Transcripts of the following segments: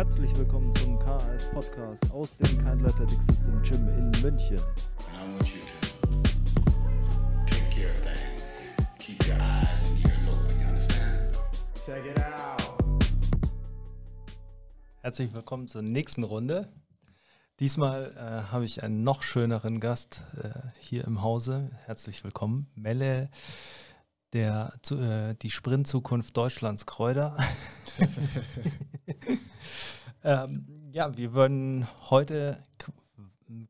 Herzlich willkommen zum KAS Podcast aus dem Kind Athletic System Gym in München. Herzlich willkommen zur nächsten Runde. Diesmal äh, habe ich einen noch schöneren Gast äh, hier im Hause. Herzlich willkommen, Melle, der zu, äh, die Sprint-Zukunft Deutschlands Kräuter. ähm, ja, wir würden heute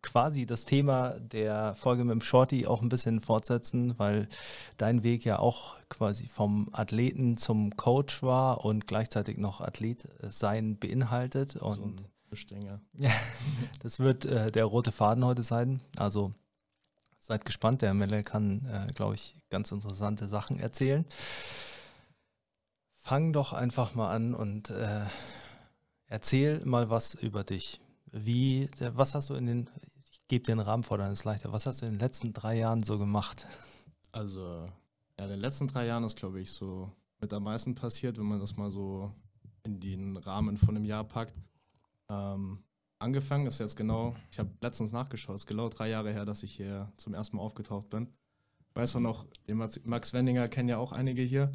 quasi das Thema der Folge mit dem Shorty auch ein bisschen fortsetzen, weil dein Weg ja auch quasi vom Athleten zum Coach war und gleichzeitig noch Athlet sein beinhaltet. Und So Bestinger. ja, das wird äh, der rote Faden heute sein. Also seid gespannt. Der Melle kann, äh, glaube ich, ganz interessante Sachen erzählen. Fang doch einfach mal an und äh, erzähl mal was über dich. Wie, äh, was hast du in den, ich gebe dir den Rahmen vor, dann ist leichter. Was hast du in den letzten drei Jahren so gemacht? Also, ja, in den letzten drei Jahren ist, glaube ich, so mit am meisten passiert, wenn man das mal so in den Rahmen von einem Jahr packt. Ähm, angefangen ist jetzt genau, ich habe letztens nachgeschaut, es ist genau drei Jahre her, dass ich hier zum ersten Mal aufgetaucht bin. Weiß auch noch, den Max, Wendinger kennen ja auch einige hier.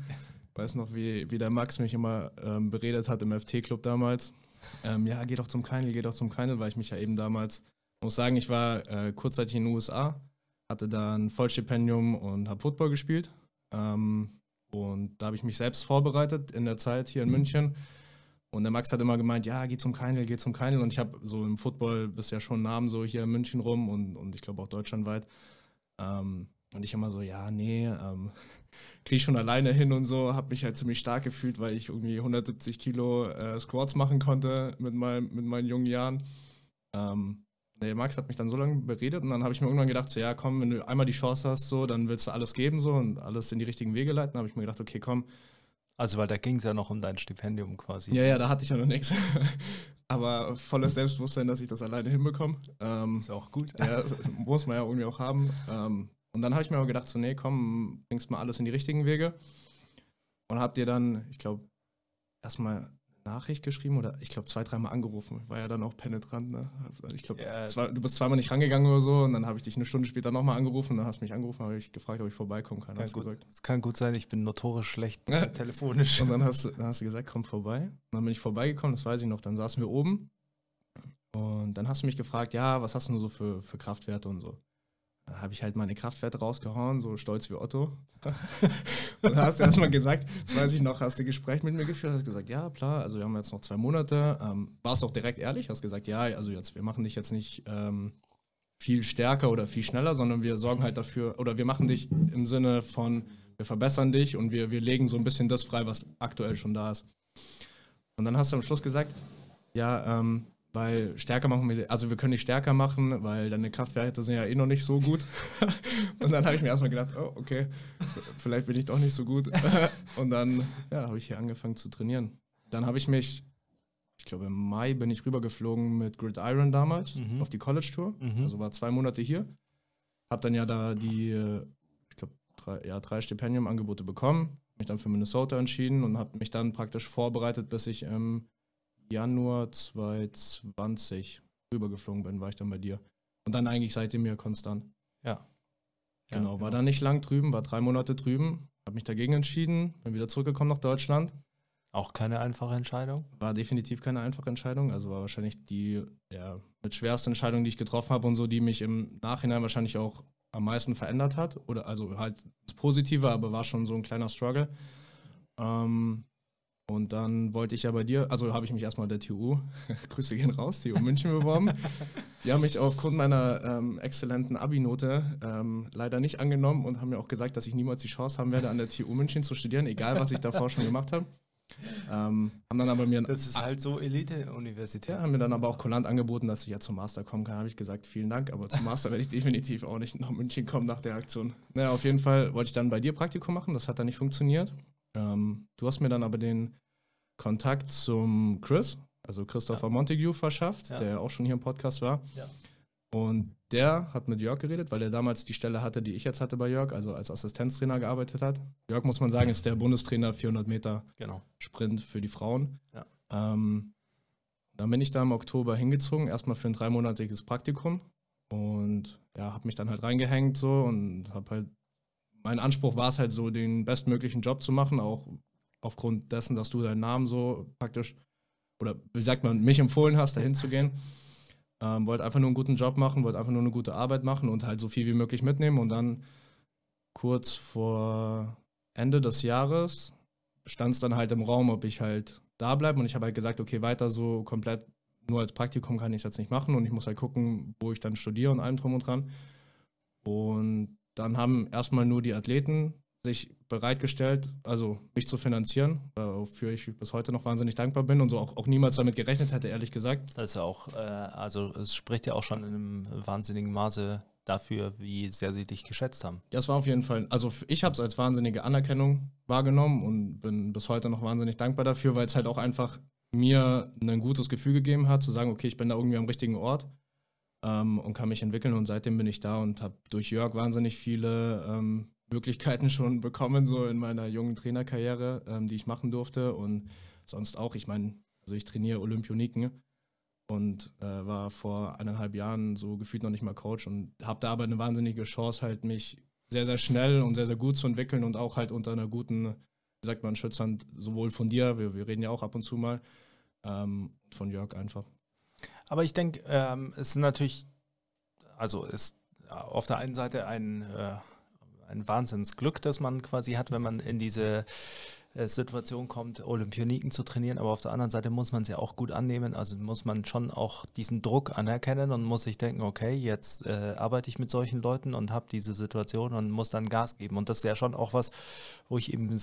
Weiß noch, wie, wie der Max mich immer ähm, beredet hat im FT-Club damals. Ähm, ja, geh doch zum Keinl, geh doch zum Keinl, weil ich mich ja eben damals, muss sagen, ich war äh, kurzzeitig in den USA, hatte da ein Vollstipendium und habe Football gespielt. Ähm, und da habe ich mich selbst vorbereitet in der Zeit hier in München. Und der Max hat immer gemeint, ja, geh zum Keinl, geh zum Keinl. Und ich habe so im Football bisher schon Namen so hier in München rum und, und ich glaube auch deutschlandweit. Ähm, und ich immer so, ja, nee, ähm, kriege ich schon alleine hin und so. Habe mich halt ziemlich stark gefühlt, weil ich irgendwie 170 Kilo äh, Squats machen konnte mit, meinem, mit meinen jungen Jahren. Ähm, der Max hat mich dann so lange beredet und dann habe ich mir irgendwann gedacht, so ja, komm, wenn du einmal die Chance hast, so, dann willst du alles geben so und alles in die richtigen Wege leiten. Habe ich mir gedacht, okay, komm. Also, weil da ging es ja noch um dein Stipendium quasi. Ja, ja, da hatte ich ja noch nichts. Aber volles Selbstbewusstsein, dass ich das alleine hinbekomme. Ähm, Ist auch gut. ja, muss man ja irgendwie auch haben. Ähm, und dann habe ich mir aber gedacht, so, nee, komm, bringst mal alles in die richtigen Wege. Und hab dir dann, ich glaube, erstmal Nachricht geschrieben oder ich glaube zwei, dreimal angerufen. Ich war ja dann auch penetrant, ne? Ich glaube, zwei, du bist zweimal nicht rangegangen oder so und dann habe ich dich eine Stunde später nochmal angerufen und dann hast du mich angerufen, habe ich gefragt, ob ich vorbeikommen kann. Kann Hast du gut, gesagt. es kann gut sein, ich bin notorisch schlecht Ja. telefonisch. Und dann hast, du, dann hast du gesagt, komm vorbei. Und dann bin ich vorbeigekommen, das weiß ich noch. Dann saßen wir oben und dann hast du mich gefragt, ja, was hast du nur so für, für Kraftwerte und so. Habe ich halt meine Kraftwerte rausgehauen, so stolz wie Otto. und hast du erstmal gesagt, das weiß ich noch, hast du ein Gespräch mit mir geführt, hast gesagt, ja, klar, also wir haben jetzt noch zwei Monate. Ähm, warst auch direkt ehrlich, hast gesagt, ja, also jetzt, wir machen dich jetzt nicht ähm, viel stärker oder viel schneller, sondern wir sorgen halt dafür, oder wir machen dich im Sinne von, wir verbessern dich und wir, wir legen so ein bisschen das frei, was aktuell schon da ist. Und dann hast du am Schluss gesagt, ja, ähm, weil stärker machen wir, also wir können dich stärker machen, weil deine Kraftwerte sind ja eh noch nicht so gut. und dann habe ich mir erstmal gedacht, oh, okay, vielleicht bin ich doch nicht so gut. und dann, ja, habe ich hier angefangen zu trainieren. Dann habe ich mich, ich glaube im Mai bin ich rübergeflogen mit Gridiron damals Mhm. auf die College Tour. Mhm. Also war zwei Monate hier. Hab dann ja da die, äh, ich glaube, drei, ja, drei Stipendiumangebote bekommen. Mich dann für Minnesota entschieden und habe mich dann praktisch vorbereitet, bis ich im Januar 2020 rübergeflogen bin, war ich dann bei dir. Und dann eigentlich seitdem hier konstant. Ja. Ja, Genau, war dann nicht lang drüben, war drei Monate drüben, habe mich dagegen entschieden, bin wieder zurückgekommen nach Deutschland. Auch keine einfache Entscheidung. War definitiv keine einfache Entscheidung. Also war wahrscheinlich die ja, mit schwerste Entscheidung, die ich getroffen habe und so, die mich im Nachhinein wahrscheinlich auch am meisten verändert hat. Oder also halt das Positive, aber war schon so ein kleiner Struggle. Ähm, und dann wollte ich ja bei dir, also habe ich mich erstmal der TU, Grüße gehen raus, TU München beworben. Die haben mich aufgrund meiner ähm, exzellenten Abi-Note ähm, leider nicht angenommen und haben mir auch gesagt, dass ich niemals die Chance haben werde, an der TU München zu studieren, egal was ich davor schon gemacht habe. Ähm, haben dann aber mir Das ist halt so Elite-Universität. ja, haben mir dann aber auch kulant angeboten, dass ich ja zum Master kommen kann. Habe ich gesagt, vielen Dank, aber zum Master werde ich definitiv auch nicht nach München kommen nach der Aktion. Naja, auf jeden Fall wollte ich dann bei dir Praktikum machen, das hat dann nicht funktioniert. Ähm, du hast mir dann aber den Kontakt zum Chris, also Christopher Montague, verschafft, Ja. der auch schon hier im Podcast war. Ja. Und der hat mit Jörg geredet, weil er damals die Stelle hatte, die ich jetzt hatte bei Jörg, also als Assistenztrainer gearbeitet hat. Jörg, muss man sagen, ist der Bundestrainer 400 Meter Genau. Sprint für die Frauen. Ja. Ähm, dann bin ich da im Oktober hingezogen, erstmal für ein dreimonatiges Praktikum und ja, habe mich dann halt reingehängt so und habe halt, mein Anspruch war es halt so, den bestmöglichen Job zu machen, auch aufgrund dessen, dass du deinen Namen so praktisch, oder wie sagt man, mich empfohlen hast, dahin zu gehen. Ähm, wollte einfach nur einen guten Job machen, wollte einfach nur eine gute Arbeit machen und halt so viel wie möglich mitnehmen und dann kurz vor Ende des Jahres stand es dann halt im Raum, ob ich halt da bleibe und ich habe halt gesagt, okay, weiter so komplett nur als Praktikum kann ich es jetzt nicht machen und ich muss halt gucken, wo ich dann studiere und allem drum und dran. Und dann haben erstmal nur die Athleten sich bereitgestellt, also mich zu finanzieren, wofür ich bis heute noch wahnsinnig dankbar bin und so auch, auch niemals damit gerechnet hätte, ehrlich gesagt. Das ist ja auch, äh, also es spricht ja auch schon in einem wahnsinnigen Maße dafür, wie sehr sie dich geschätzt haben. Das war auf jeden Fall, also ich habe es als wahnsinnige Anerkennung wahrgenommen und bin bis heute noch wahnsinnig dankbar dafür, weil es halt auch einfach mir ein gutes Gefühl gegeben hat, zu sagen, okay, ich bin da irgendwie am richtigen Ort ähm, und kann mich entwickeln und seitdem bin ich da und habe durch Jörg wahnsinnig viele ähm, Möglichkeiten schon bekommen, so in meiner jungen Trainerkarriere, ähm, die ich machen durfte und sonst auch, ich meine, also ich trainiere Olympioniken und äh, war vor eineinhalb Jahren so gefühlt noch nicht mal Coach und habe da aber eine wahnsinnige Chance halt mich sehr, sehr schnell und sehr, sehr gut zu entwickeln und auch halt unter einer guten, wie sagt man, Schützhand sowohl von dir, wir, wir reden ja auch ab und zu mal, ähm, von Jörg einfach. Aber ich denke, ähm, es ist natürlich, also ist auf der einen Seite ein, äh, ein Wahnsinnsglück, das man quasi hat, wenn man in diese äh, Situation kommt, Olympioniken zu trainieren, aber auf der anderen Seite muss man es ja auch gut annehmen, also muss man schon auch diesen Druck anerkennen und muss sich denken, okay, jetzt äh, arbeite ich mit solchen Leuten und habe diese Situation und muss dann Gas geben. Und das ist ja schon auch was, wo ich eben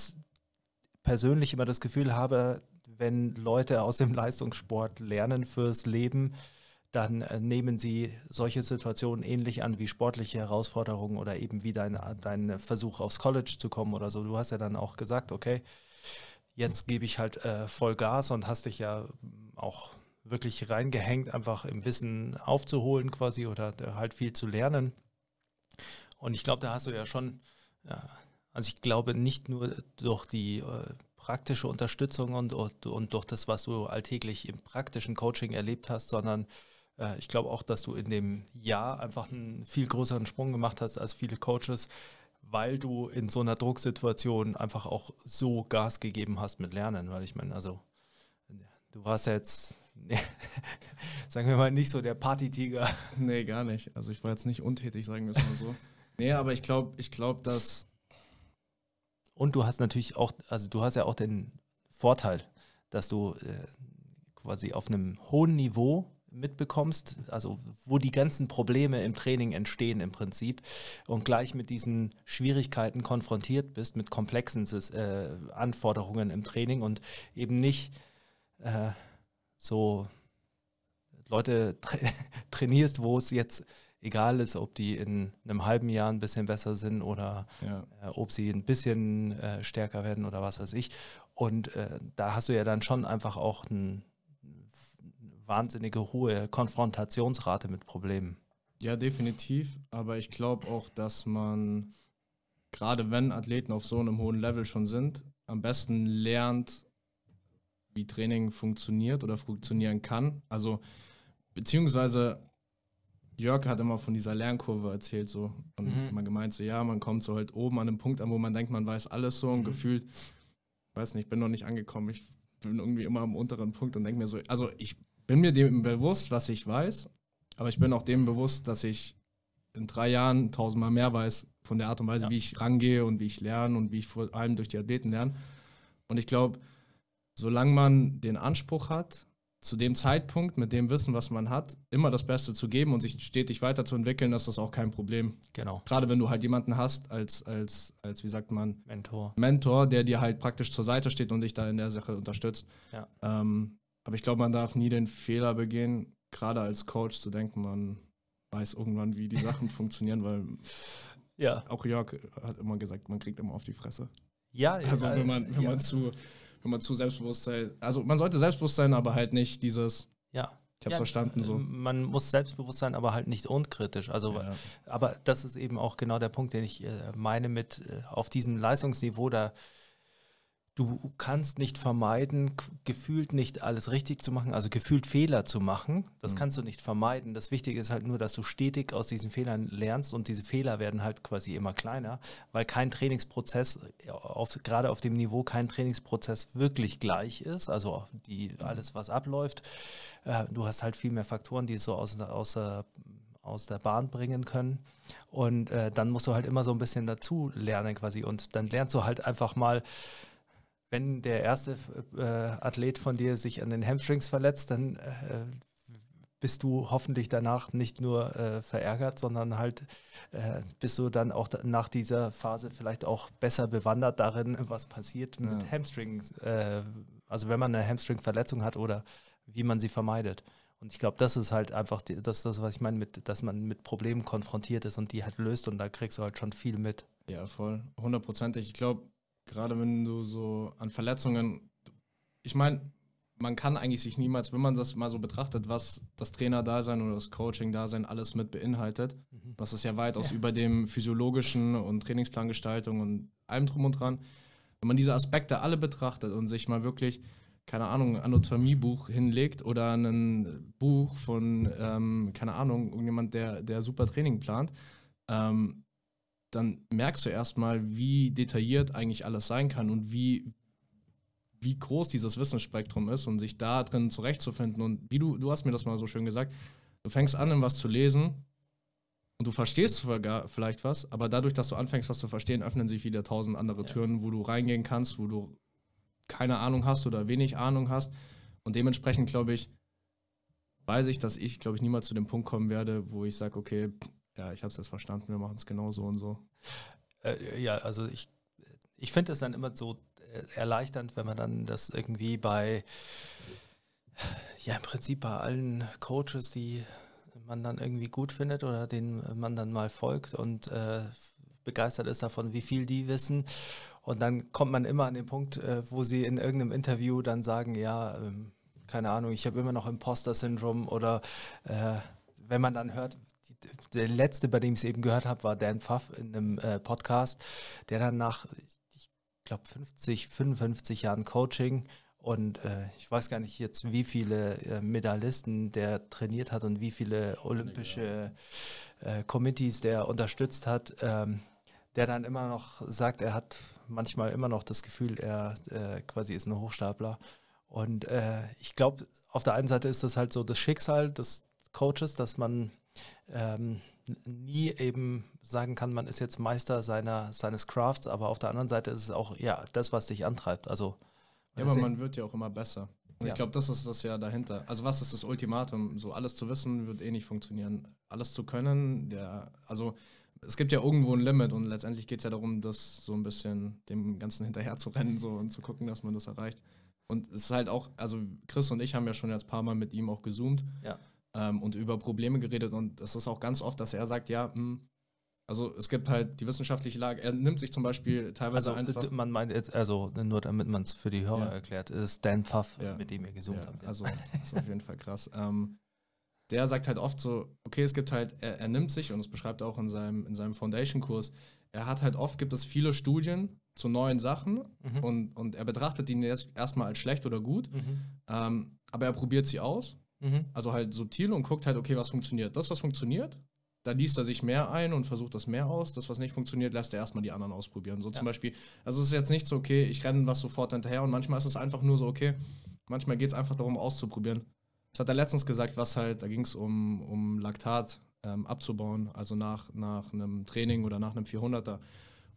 persönlich immer das Gefühl habe, wenn Leute aus dem Leistungssport lernen fürs Leben, dann äh, nehmen sie solche Situationen ähnlich an wie sportliche Herausforderungen oder eben wie dein, dein Versuch aufs College zu kommen oder so. Du hast ja dann auch gesagt, okay, jetzt gebe ich halt äh, voll Gas und hast dich ja auch wirklich reingehängt, einfach im Wissen aufzuholen quasi oder da halt viel zu lernen. Und ich glaube, da hast du ja schon, ja, also ich glaube nicht nur durch die äh, praktische Unterstützung und, und, und durch das, was du alltäglich im praktischen Coaching erlebt hast, sondern äh, ich glaube auch, dass du in dem Jahr einfach einen viel größeren Sprung gemacht hast als viele Coaches, weil du in so einer Drucksituation einfach auch so Gas gegeben hast mit Lernen, weil ich meine, also du warst jetzt, sagen wir mal, nicht so der Partytiger. Nee, gar nicht. Also ich war jetzt nicht untätig, sagen wir es mal so. nee, aber ich glaube, ich glaube, dass Und du hast natürlich auch, also du hast ja auch den Vorteil, dass du äh, quasi auf einem hohen Niveau mitbekommst, also wo die ganzen Probleme im Training entstehen im Prinzip und gleich mit diesen Schwierigkeiten konfrontiert bist, mit komplexen äh, Anforderungen im Training und eben nicht äh, so Leute tra trainierst, wo es jetzt egal ist, ob die in einem halben Jahr ein bisschen besser sind oder ja. äh, ob sie ein bisschen äh, stärker werden oder was weiß ich. Und äh, da hast du ja dann schon einfach auch ein, eine wahnsinnige hohe Konfrontationsrate mit Problemen. Ja, definitiv. Aber ich glaube auch, dass man, gerade wenn Athleten auf so einem hohen Level schon sind, am besten lernt, wie Training funktioniert oder funktionieren kann. Also, beziehungsweise Jörg hat immer von dieser Lernkurve erzählt so und Mhm. immer gemeint so, ja, man kommt so halt oben an einem Punkt an, wo man denkt, man weiß alles so und Mhm. gefühlt, weiß nicht, ich bin noch nicht angekommen. Ich bin irgendwie immer am unteren Punkt und denke mir so, also ich bin mir dem bewusst, was ich weiß, aber ich bin auch dem bewusst, dass ich in drei Jahren tausendmal mehr weiß von der Art und Weise, Ja. wie ich rangehe und wie ich lerne und wie ich vor allem durch die Athleten lerne. Und ich glaube, solange man den Anspruch hat, zu dem Zeitpunkt mit dem Wissen, was man hat, immer das Beste zu geben und sich stetig weiterzuentwickeln, ist das auch kein Problem. Genau. Gerade wenn du halt jemanden hast als, als, als wie sagt man, Mentor. Mentor, der dir halt praktisch zur Seite steht und dich da in der Sache unterstützt. Ja. Ähm, aber ich glaube, man darf nie den Fehler begehen, gerade als Coach zu denken, man weiß irgendwann, wie die Sachen funktionieren, weil Ja. auch Jörg hat immer gesagt, man kriegt immer auf die Fresse. Ja, Also äh, wenn man, wenn ja. man zu, wenn man zu Selbstbewusstsein, also man sollte selbstbewusst sein, aber halt nicht dieses, Ja. Ich habe Ja, verstanden so. Man muss selbstbewusst sein, aber halt nicht unkritisch. Also, Ja. aber das ist eben auch genau der Punkt, den ich äh, meine mit äh, auf diesem Leistungsniveau, da du kannst nicht vermeiden, gefühlt nicht alles richtig zu machen, also gefühlt Fehler zu machen. Das Mhm. kannst du nicht vermeiden. Das Wichtige ist halt nur, dass du stetig aus diesen Fehlern lernst und diese Fehler werden halt quasi immer kleiner, weil kein Trainingsprozess, äh, auf, gerade auf dem Niveau, kein Trainingsprozess wirklich gleich ist. Also die, alles, was abläuft, äh, du hast halt viel mehr Faktoren, die es so aus, der- aus, aus der Bahn bringen können. Und äh, dann musst du halt immer so ein bisschen dazu lernen quasi. Und dann lernst du halt einfach mal, wenn der erste äh, Athlet von dir sich an den Hamstrings verletzt, dann äh, bist du hoffentlich danach nicht nur äh, verärgert, sondern halt äh, bist du dann auch nach dieser Phase vielleicht auch besser bewandert darin, was passiert mit Ja. Hamstrings. Äh, also wenn man eine Hamstring-Verletzung hat oder wie man sie vermeidet. Und ich glaube, das ist halt einfach die, das, das, was ich meine, mit, dass man mit Problemen konfrontiert ist und die halt löst und da kriegst du halt schon viel mit. Ja, voll. Hundertprozentig. Ich glaube, gerade wenn du so an Verletzungen, ich meine, man kann eigentlich sich niemals, wenn man das mal so betrachtet, was das Trainerdasein oder das Coaching-Dasein alles mit beinhaltet, das ist ja weitaus Ja. über dem physiologischen und Trainingsplangestaltung und allem drum und dran. Wenn man diese Aspekte alle betrachtet und sich mal wirklich, keine Ahnung, ein Anatomiebuch hinlegt oder ein Buch von, ähm, keine Ahnung, irgendjemand, der, der super Training plant, ähm, dann merkst du erstmal, wie detailliert eigentlich alles sein kann und wie, wie groß dieses Wissensspektrum ist und sich da drin zurechtzufinden. Und wie du, du hast mir das mal so schön gesagt, du fängst an, was zu lesen und du verstehst vielleicht was, aber dadurch, dass du anfängst, was zu verstehen, öffnen sich wieder tausend andere Ja. Türen, wo du reingehen kannst, wo du keine Ahnung hast oder wenig Ahnung hast. Und dementsprechend glaube ich, weiß ich, dass ich, glaube ich, niemals zu dem Punkt kommen werde, wo ich sage, okay, ja, ich habe es jetzt verstanden, wir machen es genau so und so. Äh, ja, also ich, ich finde es dann immer so äh, erleichternd, wenn man dann das irgendwie bei, ja, im Prinzip bei allen Coaches, die man dann irgendwie gut findet oder denen man dann mal folgt und äh, begeistert ist davon, wie viel die wissen. Und dann kommt man immer an den Punkt, äh, wo sie in irgendeinem Interview dann sagen, ja, ähm, keine Ahnung, ich habe immer noch Imposter-Syndrom oder äh, wenn man dann hört, der letzte, bei dem ich es eben gehört habe, war Dan Pfaff in einem äh, Podcast, der dann nach, ich glaube, 50, 55 Jahren Coaching und äh, ich weiß gar nicht jetzt, wie viele äh, Medaillisten der trainiert hat und wie viele olympische äh, Committees der unterstützt hat, ähm, der dann immer noch sagt, er hat manchmal immer noch das Gefühl, er äh, quasi ist ein Hochstapler. Und äh, ich glaube, auf der einen Seite ist das halt so das Schicksal des Coaches, dass man ähm, nie eben sagen kann, man ist jetzt Meister seiner, seines Crafts, aber auf der anderen Seite ist es auch ja das, was dich antreibt. Also Ja, aber man wird ja auch immer besser. Und Ja. ich glaube, das ist das ja dahinter. Also was ist das Ultimatum? So alles zu wissen wird eh nicht funktionieren. Alles zu können, der, also es gibt ja irgendwo ein Limit und letztendlich geht es ja darum, das so ein bisschen dem Ganzen hinterher zu rennen so, und zu gucken, dass man das erreicht. Und es ist halt auch, also Chris und ich haben ja schon jetzt ein paar Mal mit ihm auch gezoomt Ja. Ähm, und über Probleme geredet und es ist auch ganz oft, dass er sagt, ja, hm, also es gibt halt die wissenschaftliche Lage, er nimmt sich zum Beispiel teilweise also einfach... man meint jetzt, also nur damit man es für die Hörer Ja. erklärt, ist Dan Pfaff, Ja. mit dem ihr gesoomt Ja, habt. also das ist auf jeden Fall krass. Ähm, der sagt halt oft so, okay, es gibt halt, er, er nimmt sich, und das beschreibt er auch in seinem, in seinem Foundation-Kurs, er hat halt oft, gibt es viele Studien zu neuen Sachen Mhm. und, und er betrachtet die jetzt erstmal als schlecht oder gut, Mhm. ähm, aber er probiert sie aus, Mhm. also halt subtil und guckt halt, okay, was funktioniert. Das, was funktioniert, da liest er sich mehr ein und versucht das mehr aus. Das, was nicht funktioniert, lässt er erstmal die anderen ausprobieren. So zum Ja. Beispiel, also es ist jetzt nicht so, okay, ich renne was sofort hinterher und manchmal ist es einfach nur so, okay, manchmal geht es einfach darum, auszuprobieren. Das hat er letztens gesagt, was halt, da ging es um, um Laktat ähm, abzubauen, also nach, nach einem Training oder nach einem 400er.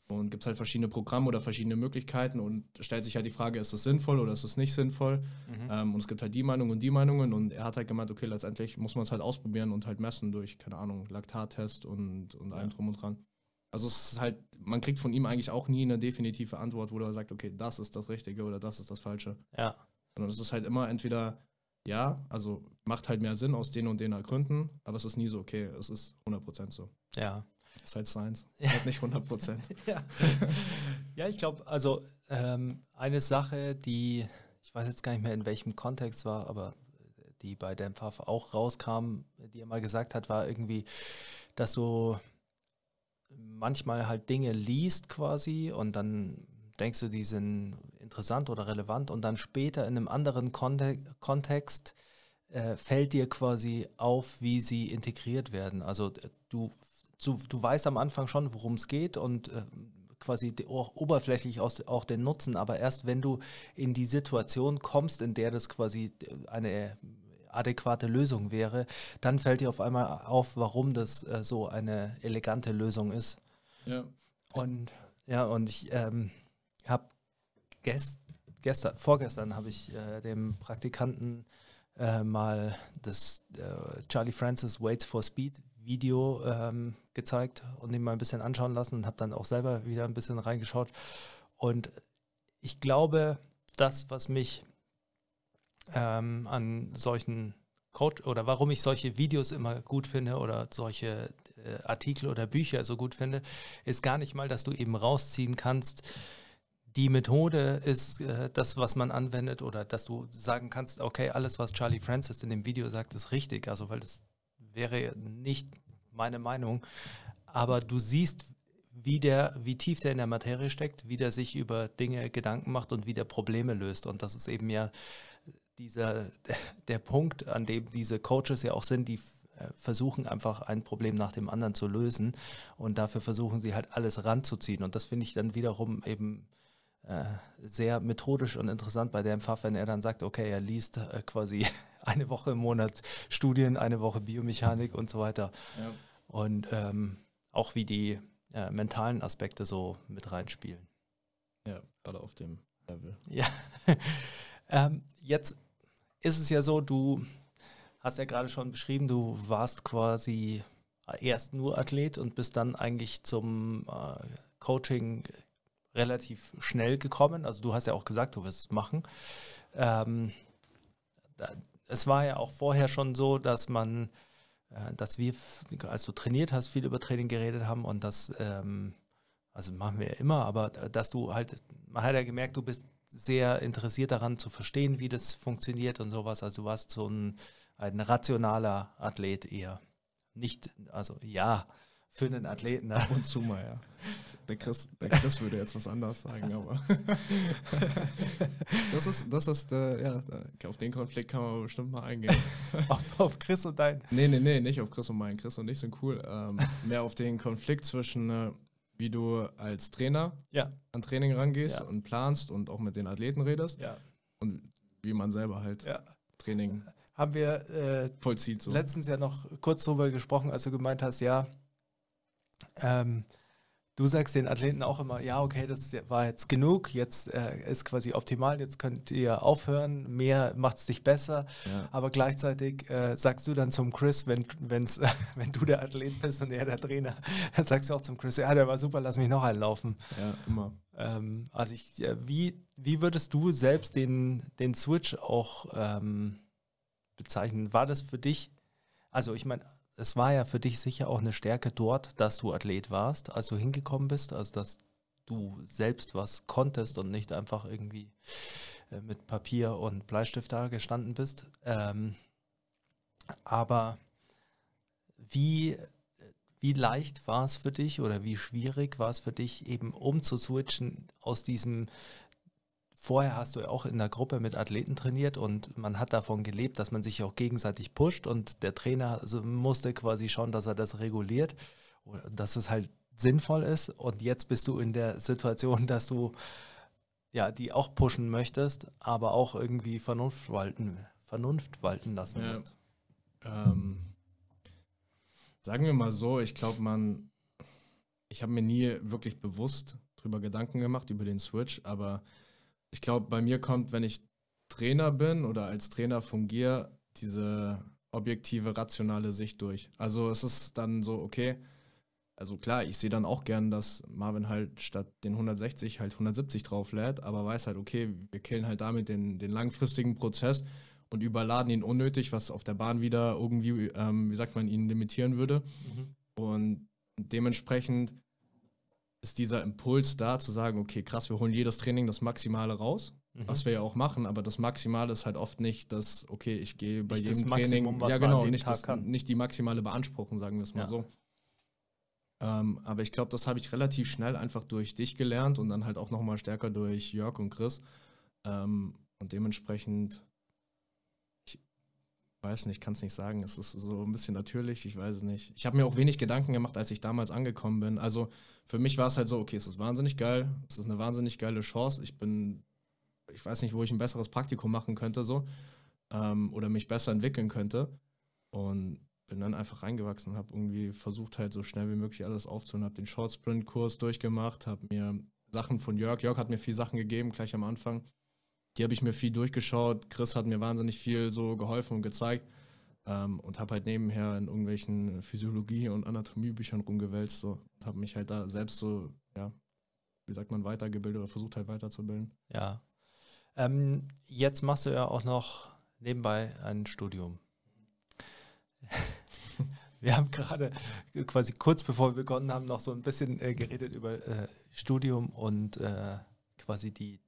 Und gibt es halt verschiedene Programme oder verschiedene Möglichkeiten und stellt sich halt die Frage, ist es sinnvoll oder ist es nicht sinnvoll? Mhm. Ähm, und es gibt halt die Meinung und die Meinungen und er hat halt gemeint, okay, letztendlich muss man es halt ausprobieren und halt messen durch, keine Ahnung, Laktattest und, und allem Ja. drum und dran. Also es ist halt, man kriegt von ihm eigentlich auch nie eine definitive Antwort, wo er sagt, okay, das ist das Richtige oder das ist das Falsche. Ja. Sondern es ist halt immer entweder, ja, also macht halt mehr Sinn aus den und den Gründen, aber es ist nie so, okay, es ist 100% so. Ja. Ist halt Science, Ja. halt nicht 100%. Ja, ja ich glaube, also ähm, eine Sache, die, ich weiß jetzt gar nicht mehr in welchem Kontext war, aber die bei Dan Pfaff auch rauskam, die er mal gesagt hat, war irgendwie, dass du manchmal halt Dinge liest quasi und dann denkst du, die sind interessant oder relevant und dann später in einem anderen Konte Kontext äh, fällt dir quasi auf, wie sie integriert werden. Also du, du, du weißt am Anfang schon, worum es geht und äh, quasi auch oberflächlich aus, auch den Nutzen, aber erst wenn du in die Situation kommst, in der das quasi eine adäquate Lösung wäre, dann fällt dir auf einmal auf, warum das äh, so eine elegante Lösung ist. Ja. Und ja, und ich ähm, habe gest, gestern, vorgestern habe ich äh, dem Praktikanten äh, mal das äh, Charlie Francis Waits for Speed Video ähm, gezeigt und ihm mal ein bisschen anschauen lassen und habe dann auch selber wieder ein bisschen reingeschaut. Und ich glaube, das, was mich ähm, an solchen Coach oder warum ich solche Videos immer gut finde oder solche äh, Artikel oder Bücher so gut finde, ist gar nicht mal, dass du eben rausziehen kannst, die Methode ist äh, das, was man anwendet oder dass du sagen kannst, okay, alles, was Charlie Francis in dem Video sagt, ist richtig. Also, weil das wäre nicht meine Meinung. Aber du siehst, wie, der, wie tief der in der Materie steckt, wie der sich über Dinge Gedanken macht und wie der Probleme löst. Und das ist eben ja dieser, der Punkt, an dem diese Coaches ja auch sind, die äh, versuchen einfach ein Problem nach dem anderen zu lösen und dafür versuchen sie halt alles ranzuziehen. Und das finde ich dann wiederum eben äh, sehr methodisch und interessant bei dem Pfaff, wenn er dann sagt, okay, er liest äh, quasi eine Woche im Monat Studien, eine Woche Biomechanik und so weiter. Ja. Und ähm, auch wie die äh, mentalen Aspekte so mit reinspielen. Ja, gerade auf dem Level. Ja. ähm, jetzt ist es ja so, du hast ja gerade schon beschrieben, du warst quasi erst nur Athlet und bist dann eigentlich zum äh, Coaching relativ schnell gekommen. Also du hast ja auch gesagt, du wirst es machen. Ähm, es war ja auch vorher schon so, dass man, äh, dass wir, als du trainiert hast, viel über Training geredet haben und das, ähm, also machen wir ja immer, aber dass du halt, man hat ja gemerkt, du bist sehr interessiert daran zu verstehen, wie das funktioniert und sowas. Also du warst so ein, ein rationaler Athlet eher. Nicht, also ja, für einen Athleten. Ab und zu mal, ja. Der Chris, der Chris würde jetzt was anderes sagen, aber das ist, das ist, äh, ja, auf den Konflikt kann man bestimmt mal eingehen. auf, auf Chris und dein? Nee, nee, nee, nicht auf Chris und meinen. Chris und ich sind cool. Ähm, mehr auf den Konflikt zwischen, äh, wie du als Trainer ja. an Training rangehst Ja. und planst und auch mit den Athleten redest Ja. und wie man selber halt ja. Training Haben wir äh, vollzieht. So. letztens ja noch kurz drüber gesprochen, als du gemeint hast, ja, ähm, du sagst den Athleten auch immer, ja, okay, das war jetzt genug, jetzt äh, ist quasi optimal, jetzt könnt ihr aufhören, mehr macht es dich besser. Ja. Aber gleichzeitig äh, sagst du dann zum Chris, wenn, wenn's, wenn du der Athlet bist und er der Trainer, dann sagst du auch zum Chris, ja, der war super, lass mich noch einlaufen. ja, immer. Ähm, also ich, äh, wie, wie würdest du selbst den, den Switch auch ähm, bezeichnen? War das für dich, also ich meine, es war ja für dich sicher auch eine Stärke dort, dass du Athlet warst, als du hingekommen bist, also dass du selbst was konntest und nicht einfach irgendwie äh, mit Papier und Bleistift da gestanden bist. Ähm, aber wie, wie leicht war es für dich oder wie schwierig war es für dich, eben umzuswitchen aus diesem Vorher hast du ja auch in der Gruppe mit Athleten trainiert und man hat davon gelebt, dass man sich auch gegenseitig pusht und der Trainer also musste quasi schauen, dass er das reguliert, dass es halt sinnvoll ist. Und jetzt bist du in der Situation, dass du ja die auch pushen möchtest, aber auch irgendwie Vernunft walten, Vernunft walten lassen Ja. musst. Ähm, sagen wir mal so, ich glaube, man, ich habe mir nie wirklich bewusst drüber Gedanken gemacht, über den Switch, aber ich glaube, bei mir kommt, wenn ich Trainer bin oder als Trainer fungiere, diese objektive, rationale Sicht durch. Also es ist dann so, okay, also klar, ich sehe dann auch gern, dass Marvin halt statt den 160 halt 170 drauflädt, aber weiß halt, okay, wir killen halt damit den, den langfristigen Prozess und überladen ihn unnötig, was auf der Bahn wieder irgendwie, ähm, wie sagt man, ihn limitieren würde. Und dementsprechend ist dieser Impuls da zu sagen, okay, krass, wir holen jedes Training das Maximale raus. Mhm. was wir ja auch machen, aber das Maximale ist halt oft nicht, dass, okay, ich gehe bei Nicht das jedem Maximum, Training, was ja genau, nicht, das, kann. nicht die maximale Beanspruchung, sagen wir es mal Ja. so. Ähm, aber ich glaube, das habe ich relativ schnell einfach durch dich gelernt und dann halt auch nochmal stärker durch Jörg und Chris. Ähm, und dementsprechend, weiß nicht, kann es nicht sagen, es ist so ein bisschen natürlich, ich weiß es nicht. Ich habe mir auch wenig Gedanken gemacht, als ich damals angekommen bin. Also für mich war es halt so, okay, es ist wahnsinnig geil, es ist eine wahnsinnig geile Chance. Ich bin, ich weiß nicht, wo ich ein besseres Praktikum machen könnte, so. Ähm, oder mich besser entwickeln könnte. Und bin dann einfach reingewachsen und habe irgendwie versucht, halt so schnell wie möglich alles aufzuholen. Habe den Short Sprint Kurs durchgemacht, habe mir Sachen von Jörg, Jörg hat mir viel Sachen gegeben, gleich am Anfang. Die habe ich mir viel durchgeschaut. Chris hat mir wahnsinnig viel so geholfen und gezeigt. Ähm, und habe halt nebenher in irgendwelchen Physiologie- und Anatomiebüchern rumgewälzt. So. Und habe mich halt da selbst so, ja, wie sagt man, weitergebildet oder versucht halt weiterzubilden. Ja. Ähm, jetzt machst du ja auch noch nebenbei ein Studium. Wir haben gerade quasi kurz bevor wir begonnen haben, noch so ein bisschen äh, geredet über äh, Studium und äh, quasi die,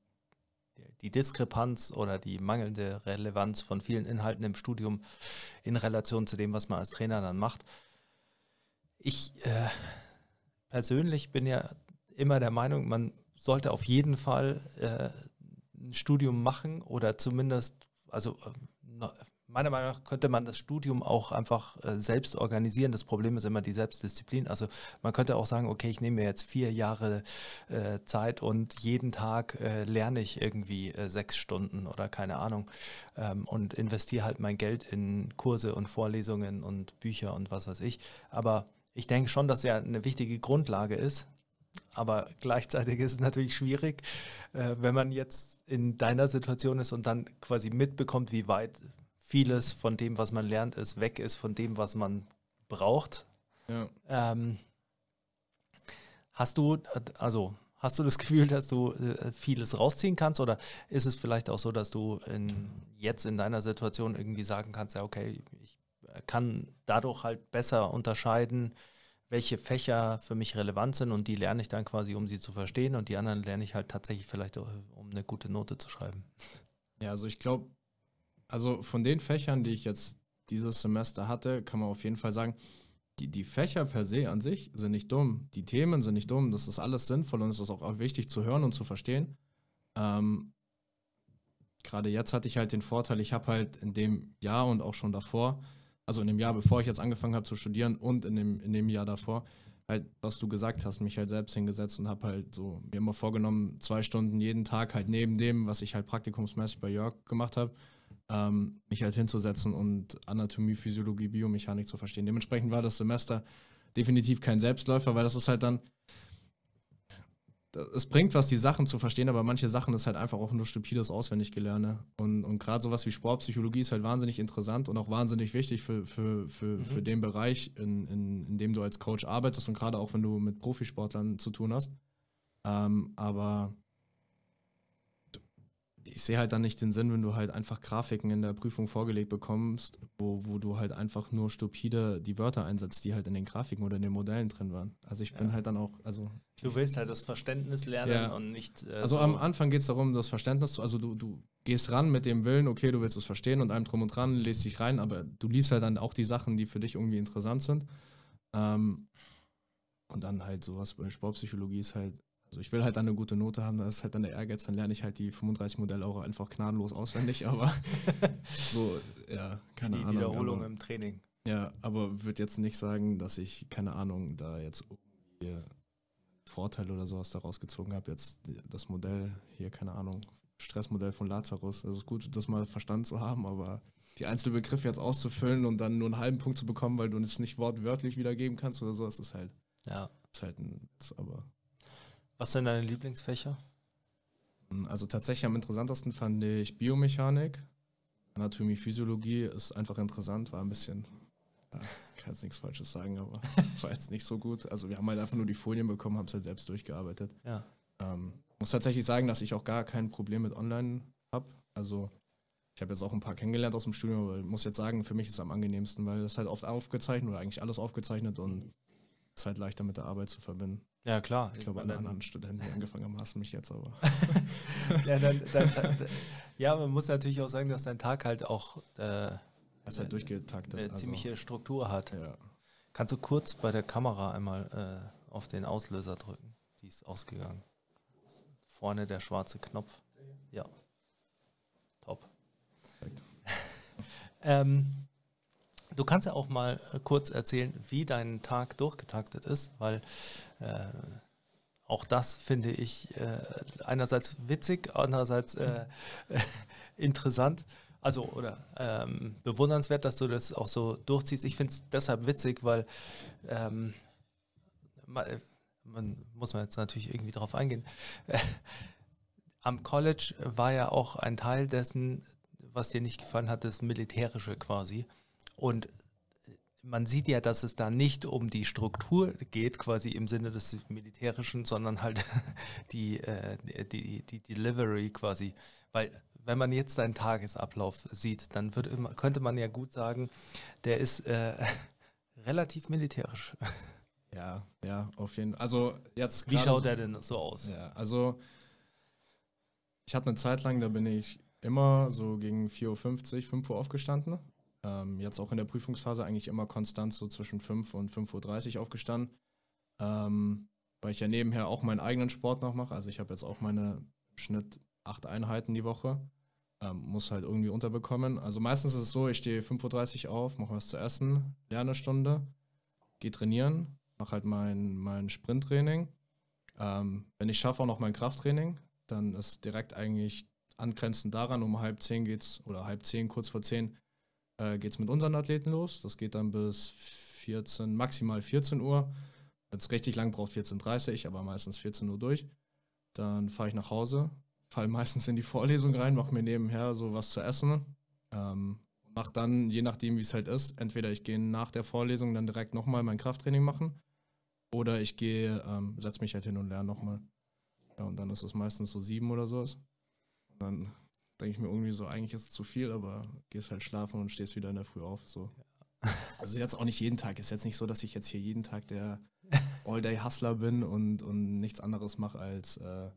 die Diskrepanz oder die mangelnde Relevanz von vielen Inhalten im Studium in Relation zu dem, was man als Trainer dann macht. Ich äh, persönlich bin ja immer der Meinung, man sollte auf jeden Fall äh, ein Studium machen oder zumindest, also äh, meiner Meinung nach könnte man das Studium auch einfach äh, selbst organisieren. Das Problem ist immer die Selbstdisziplin. Also man könnte auch sagen, okay, ich nehme mir jetzt vier Jahre äh, Zeit und jeden Tag äh, lerne ich irgendwie äh, sechs Stunden oder keine Ahnung ähm, und investiere halt mein Geld in Kurse und Vorlesungen und Bücher und was weiß ich. Aber ich denke schon, dass ja eine wichtige Grundlage ist, aber gleichzeitig ist es natürlich schwierig, äh, wenn man jetzt in deiner Situation ist und dann quasi mitbekommt, wie weit vieles von dem, was man lernt, ist, weg ist von dem, was man braucht. Ja. Ähm, hast du, äh, also hast du das Gefühl, dass du äh, vieles rausziehen kannst oder ist es vielleicht auch so, dass du in, jetzt in deiner Situation irgendwie sagen kannst, ja, okay, ich äh, kann dadurch halt besser unterscheiden, welche Fächer für mich relevant sind und die lerne ich dann quasi, um sie zu verstehen und die anderen lerne ich halt tatsächlich vielleicht, auch, um eine gute Note zu schreiben. Ja, also ich glaube, also von den Fächern, die ich jetzt dieses Semester hatte, kann man auf jeden Fall sagen, die, die Fächer per se an sich sind nicht dumm. Die Themen sind nicht dumm. Das ist alles sinnvoll und es ist auch wichtig zu hören und zu verstehen. Ähm, Gerade jetzt hatte ich halt den Vorteil, ich habe halt in dem Jahr und auch schon davor, also in dem Jahr, bevor ich jetzt angefangen habe zu studieren und in dem, in dem Jahr davor, halt, was du gesagt hast, mich halt selbst hingesetzt und habe halt so mir immer vorgenommen, zwei Stunden jeden Tag halt neben dem, was ich halt praktikumsmäßig bei Jörg gemacht habe, ähm, mich halt hinzusetzen und Anatomie, Physiologie, Biomechanik zu verstehen. Dementsprechend war das Semester definitiv kein Selbstläufer, weil das ist halt dann, es bringt was, die Sachen zu verstehen, aber manche Sachen ist halt einfach auch nur stupides Auswendiggelerne. Und, und gerade sowas wie Sportpsychologie ist halt wahnsinnig interessant und auch wahnsinnig wichtig für, für, für, Mhm. für den Bereich, in, in, in dem du als Coach arbeitest und gerade auch wenn du mit Profisportlern zu tun hast. Ähm, aber ich sehe halt dann nicht den Sinn, wenn du halt einfach Grafiken in der Prüfung vorgelegt bekommst, wo, wo du halt einfach nur stupide die Wörter einsetzt, die halt in den Grafiken oder in den Modellen drin waren. Also ich bin Ja. halt dann auch, also Du willst halt das Verständnis lernen Ja. und nicht. Äh, also so- am Anfang geht es darum, das Verständnis zu, also du, du gehst ran mit dem Willen, okay, du willst es verstehen und allem drum und dran, lest dich rein, aber du liest halt dann auch die Sachen, die für dich irgendwie interessant sind. Ähm, und dann halt sowas bei Sportpsychologie ist halt, also ich will halt dann eine gute Note haben, das ist halt dann der Ehrgeiz, dann lerne ich halt die 35 Modelle auch einfach gnadenlos auswendig, aber so, ja, keine die Ahnung. Wiederholung aber- im Training. ja, aber würde jetzt nicht sagen, dass ich, keine Ahnung, da jetzt irgendwie Vorteil oder sowas daraus gezogen habe. Jetzt die- das Modell hier, keine Ahnung, Stressmodell von Lazarus. Also es ist gut, das mal verstanden zu haben, aber die Einzelbegriffe jetzt auszufüllen und dann nur einen halben Punkt zu bekommen, weil du es nicht wortwörtlich wiedergeben kannst oder so, das ist halt, Ja. ist halt ein Witz, aber Was sind deine Lieblingsfächer? Also tatsächlich am interessantesten fand ich Biomechanik. Anatomie, Physiologie ist einfach interessant, war ein bisschen, ja, kann jetzt nichts Falsches sagen, aber war jetzt nicht so gut. Also wir haben halt einfach nur die Folien bekommen, haben es halt selbst durchgearbeitet. Ja. Ähm, muss tatsächlich sagen, dass ich auch gar kein Problem mit Online habe. Also ich habe jetzt auch ein paar kennengelernt aus dem Studium, aber ich muss jetzt sagen, für mich ist es am angenehmsten, weil das halt oft aufgezeichnet oder eigentlich alles aufgezeichnet und ist halt leichter mit der Arbeit zu verbinden. Ja, klar. Ich glaube, alle anderen Studenten, die angefangen haben, hassen mich jetzt aber. ja, dann, dann, dann, ja, man muss natürlich auch sagen, dass dein Tag halt auch äh, ist halt durchgetaktet. eine also, ziemliche Struktur hat. ja. Kannst du kurz bei der Kamera einmal äh, auf den Auslöser drücken? Die ist ausgegangen. Vorne der schwarze Knopf. Ja. Top. Perfekt. ähm, du kannst ja auch mal äh, kurz erzählen, wie dein Tag durchgetaktet ist, weil äh, auch das finde ich äh, einerseits witzig, andererseits äh, interessant. Also, oder ähm, bewundernswert, dass du das auch so durchziehst. Ich finde es deshalb witzig, weil ähm, ma- man muss man jetzt natürlich irgendwie drauf eingehen. Am College war ja auch ein Teil dessen, was dir nicht gefallen hat, das Militärische quasi. Und man sieht ja, dass es da nicht um die Struktur geht, quasi im Sinne des Militärischen, sondern halt die, äh, die, die Delivery quasi. Weil wenn man jetzt deinen Tagesablauf sieht, dann wird immer, könnte man ja gut sagen, der ist äh, relativ militärisch. ja, ja, auf jeden Fall. Also jetzt Wie schaut so- der denn so aus? Ja, also ich hatte eine Zeit lang, da bin ich immer so gegen 4.50 Uhr, 5 Uhr aufgestanden. Ähm, jetzt auch in der Prüfungsphase eigentlich immer konstant so zwischen 5 und 5.30 Uhr aufgestanden. Ähm, weil ich ja nebenher auch meinen eigenen Sport noch mache. Also ich habe jetzt auch meine Schnitt acht Einheiten die Woche. Ähm, muss halt irgendwie unterbekommen. Also meistens ist es so, ich stehe 5.30 Uhr auf, mache was zu essen, lerne eine Stunde, gehe trainieren, mache halt mein, mein Sprinttraining. Ähm, wenn ich schaffe, auch noch mein Krafttraining, dann ist direkt eigentlich angrenzend daran, um halb zehn geht's, oder halb zehn, kurz vor zehn, äh, geht's mit unseren Athleten los. Das geht dann bis 14, maximal 14 Uhr. Wenn es richtig lang braucht, 14.30 Uhr, aber meistens 14 Uhr durch. Dann fahre ich nach Hause, falle meistens in die Vorlesung rein, mache mir nebenher so was zu essen. Ähm, mache dann, je nachdem wie es halt ist, entweder ich gehe nach der Vorlesung dann direkt nochmal mein Krafttraining machen oder ich gehe, ähm, setze mich halt hin und lerne nochmal. Ja, und dann ist es meistens so sieben oder so. Dann denke ich mir irgendwie so, eigentlich ist es zu viel, aber gehst halt schlafen und stehst wieder in der Früh auf. So. Also jetzt auch nicht jeden Tag. Ist jetzt nicht so, dass ich jetzt hier jeden Tag der All-Day-Hustler bin und, und nichts anderes mache als äh,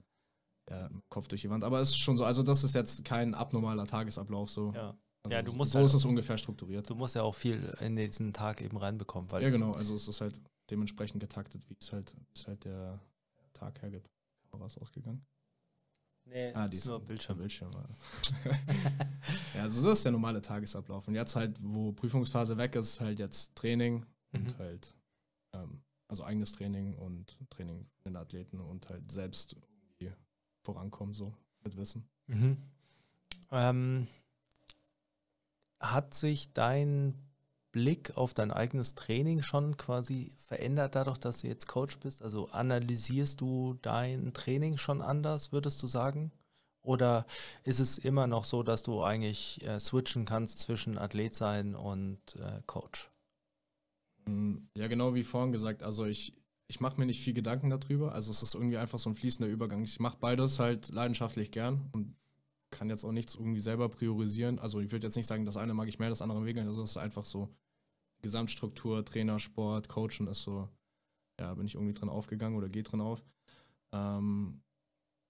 ja, Kopf durch die Wand. Aber es ist schon so, also das ist jetzt kein abnormaler Tagesablauf so. Ja. Also Ja, du musst so halt- ist es ungefähr strukturiert. Du musst ja auch viel in diesen Tag eben reinbekommen, weil Ja, genau. Also es ist halt dementsprechend getaktet, wie es halt, es halt der Tag hergibt. Ist ausgegangen. Nee, Ah, das ist nur Bildschirm. Bildschirm. ja. ja, also so ist der normale Tagesablauf. Und jetzt halt, wo Prüfungsphase weg ist, halt jetzt Training und Mhm. halt, ähm, also eigenes Training und Training für den Athleten und halt selbst irgendwie vorankommen, so mit Wissen. Mhm. Ähm, hat sich dein Blick auf dein eigenes Training schon quasi verändert dadurch, dass du jetzt Coach bist? Also analysierst du dein Training schon anders, würdest du sagen? Oder ist es immer noch so, dass du eigentlich äh, switchen kannst zwischen Athlet sein und äh, Coach? Mm, Ja, genau wie vorhin gesagt, also ich, ich mache mir nicht viel Gedanken darüber. Also es ist irgendwie einfach so ein fließender Übergang. Ich mache beides halt leidenschaftlich gern und kann jetzt auch nichts irgendwie selber priorisieren. Also ich würde jetzt nicht sagen, das eine mag ich mehr, das andere weniger. Also es ist einfach so Gesamtstruktur, Trainer, Sport, Coachen ist so, ja, bin ich irgendwie drin aufgegangen oder geht drin auf. Ähm,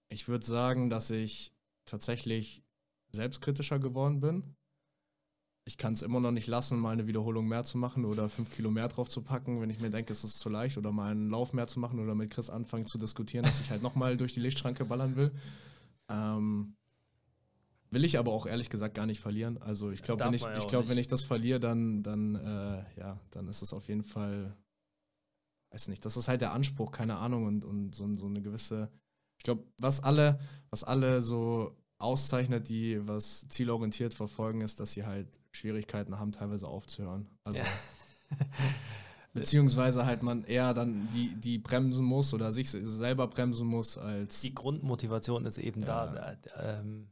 ich würde sagen, dass ich tatsächlich selbstkritischer geworden bin. Ich kann es immer noch nicht lassen, mal eine Wiederholung mehr zu machen oder fünf Kilo mehr drauf zu packen, wenn ich mir denke, es ist zu leicht oder mal einen Lauf mehr zu machen oder mit Chris anfangen zu diskutieren, dass ich halt nochmal durch die Lichtschranke ballern will. Ähm, will ich aber auch ehrlich gesagt gar nicht verlieren. Also ich glaube, wenn ich, ja ich nicht. wenn ich das verliere, dann, dann, äh, ja, dann ist es auf jeden Fall, weiß nicht, das ist halt der Anspruch, keine Ahnung, und, und so, so eine gewisse, ich glaube, was alle, was alle so auszeichnet, die was zielorientiert verfolgen, ist, dass sie halt Schwierigkeiten haben, teilweise aufzuhören. Also, Ja. Beziehungsweise halt man eher dann die, die bremsen muss oder sich selber bremsen muss, als Die Grundmotivation ist eben Ja. da. Äh, ähm,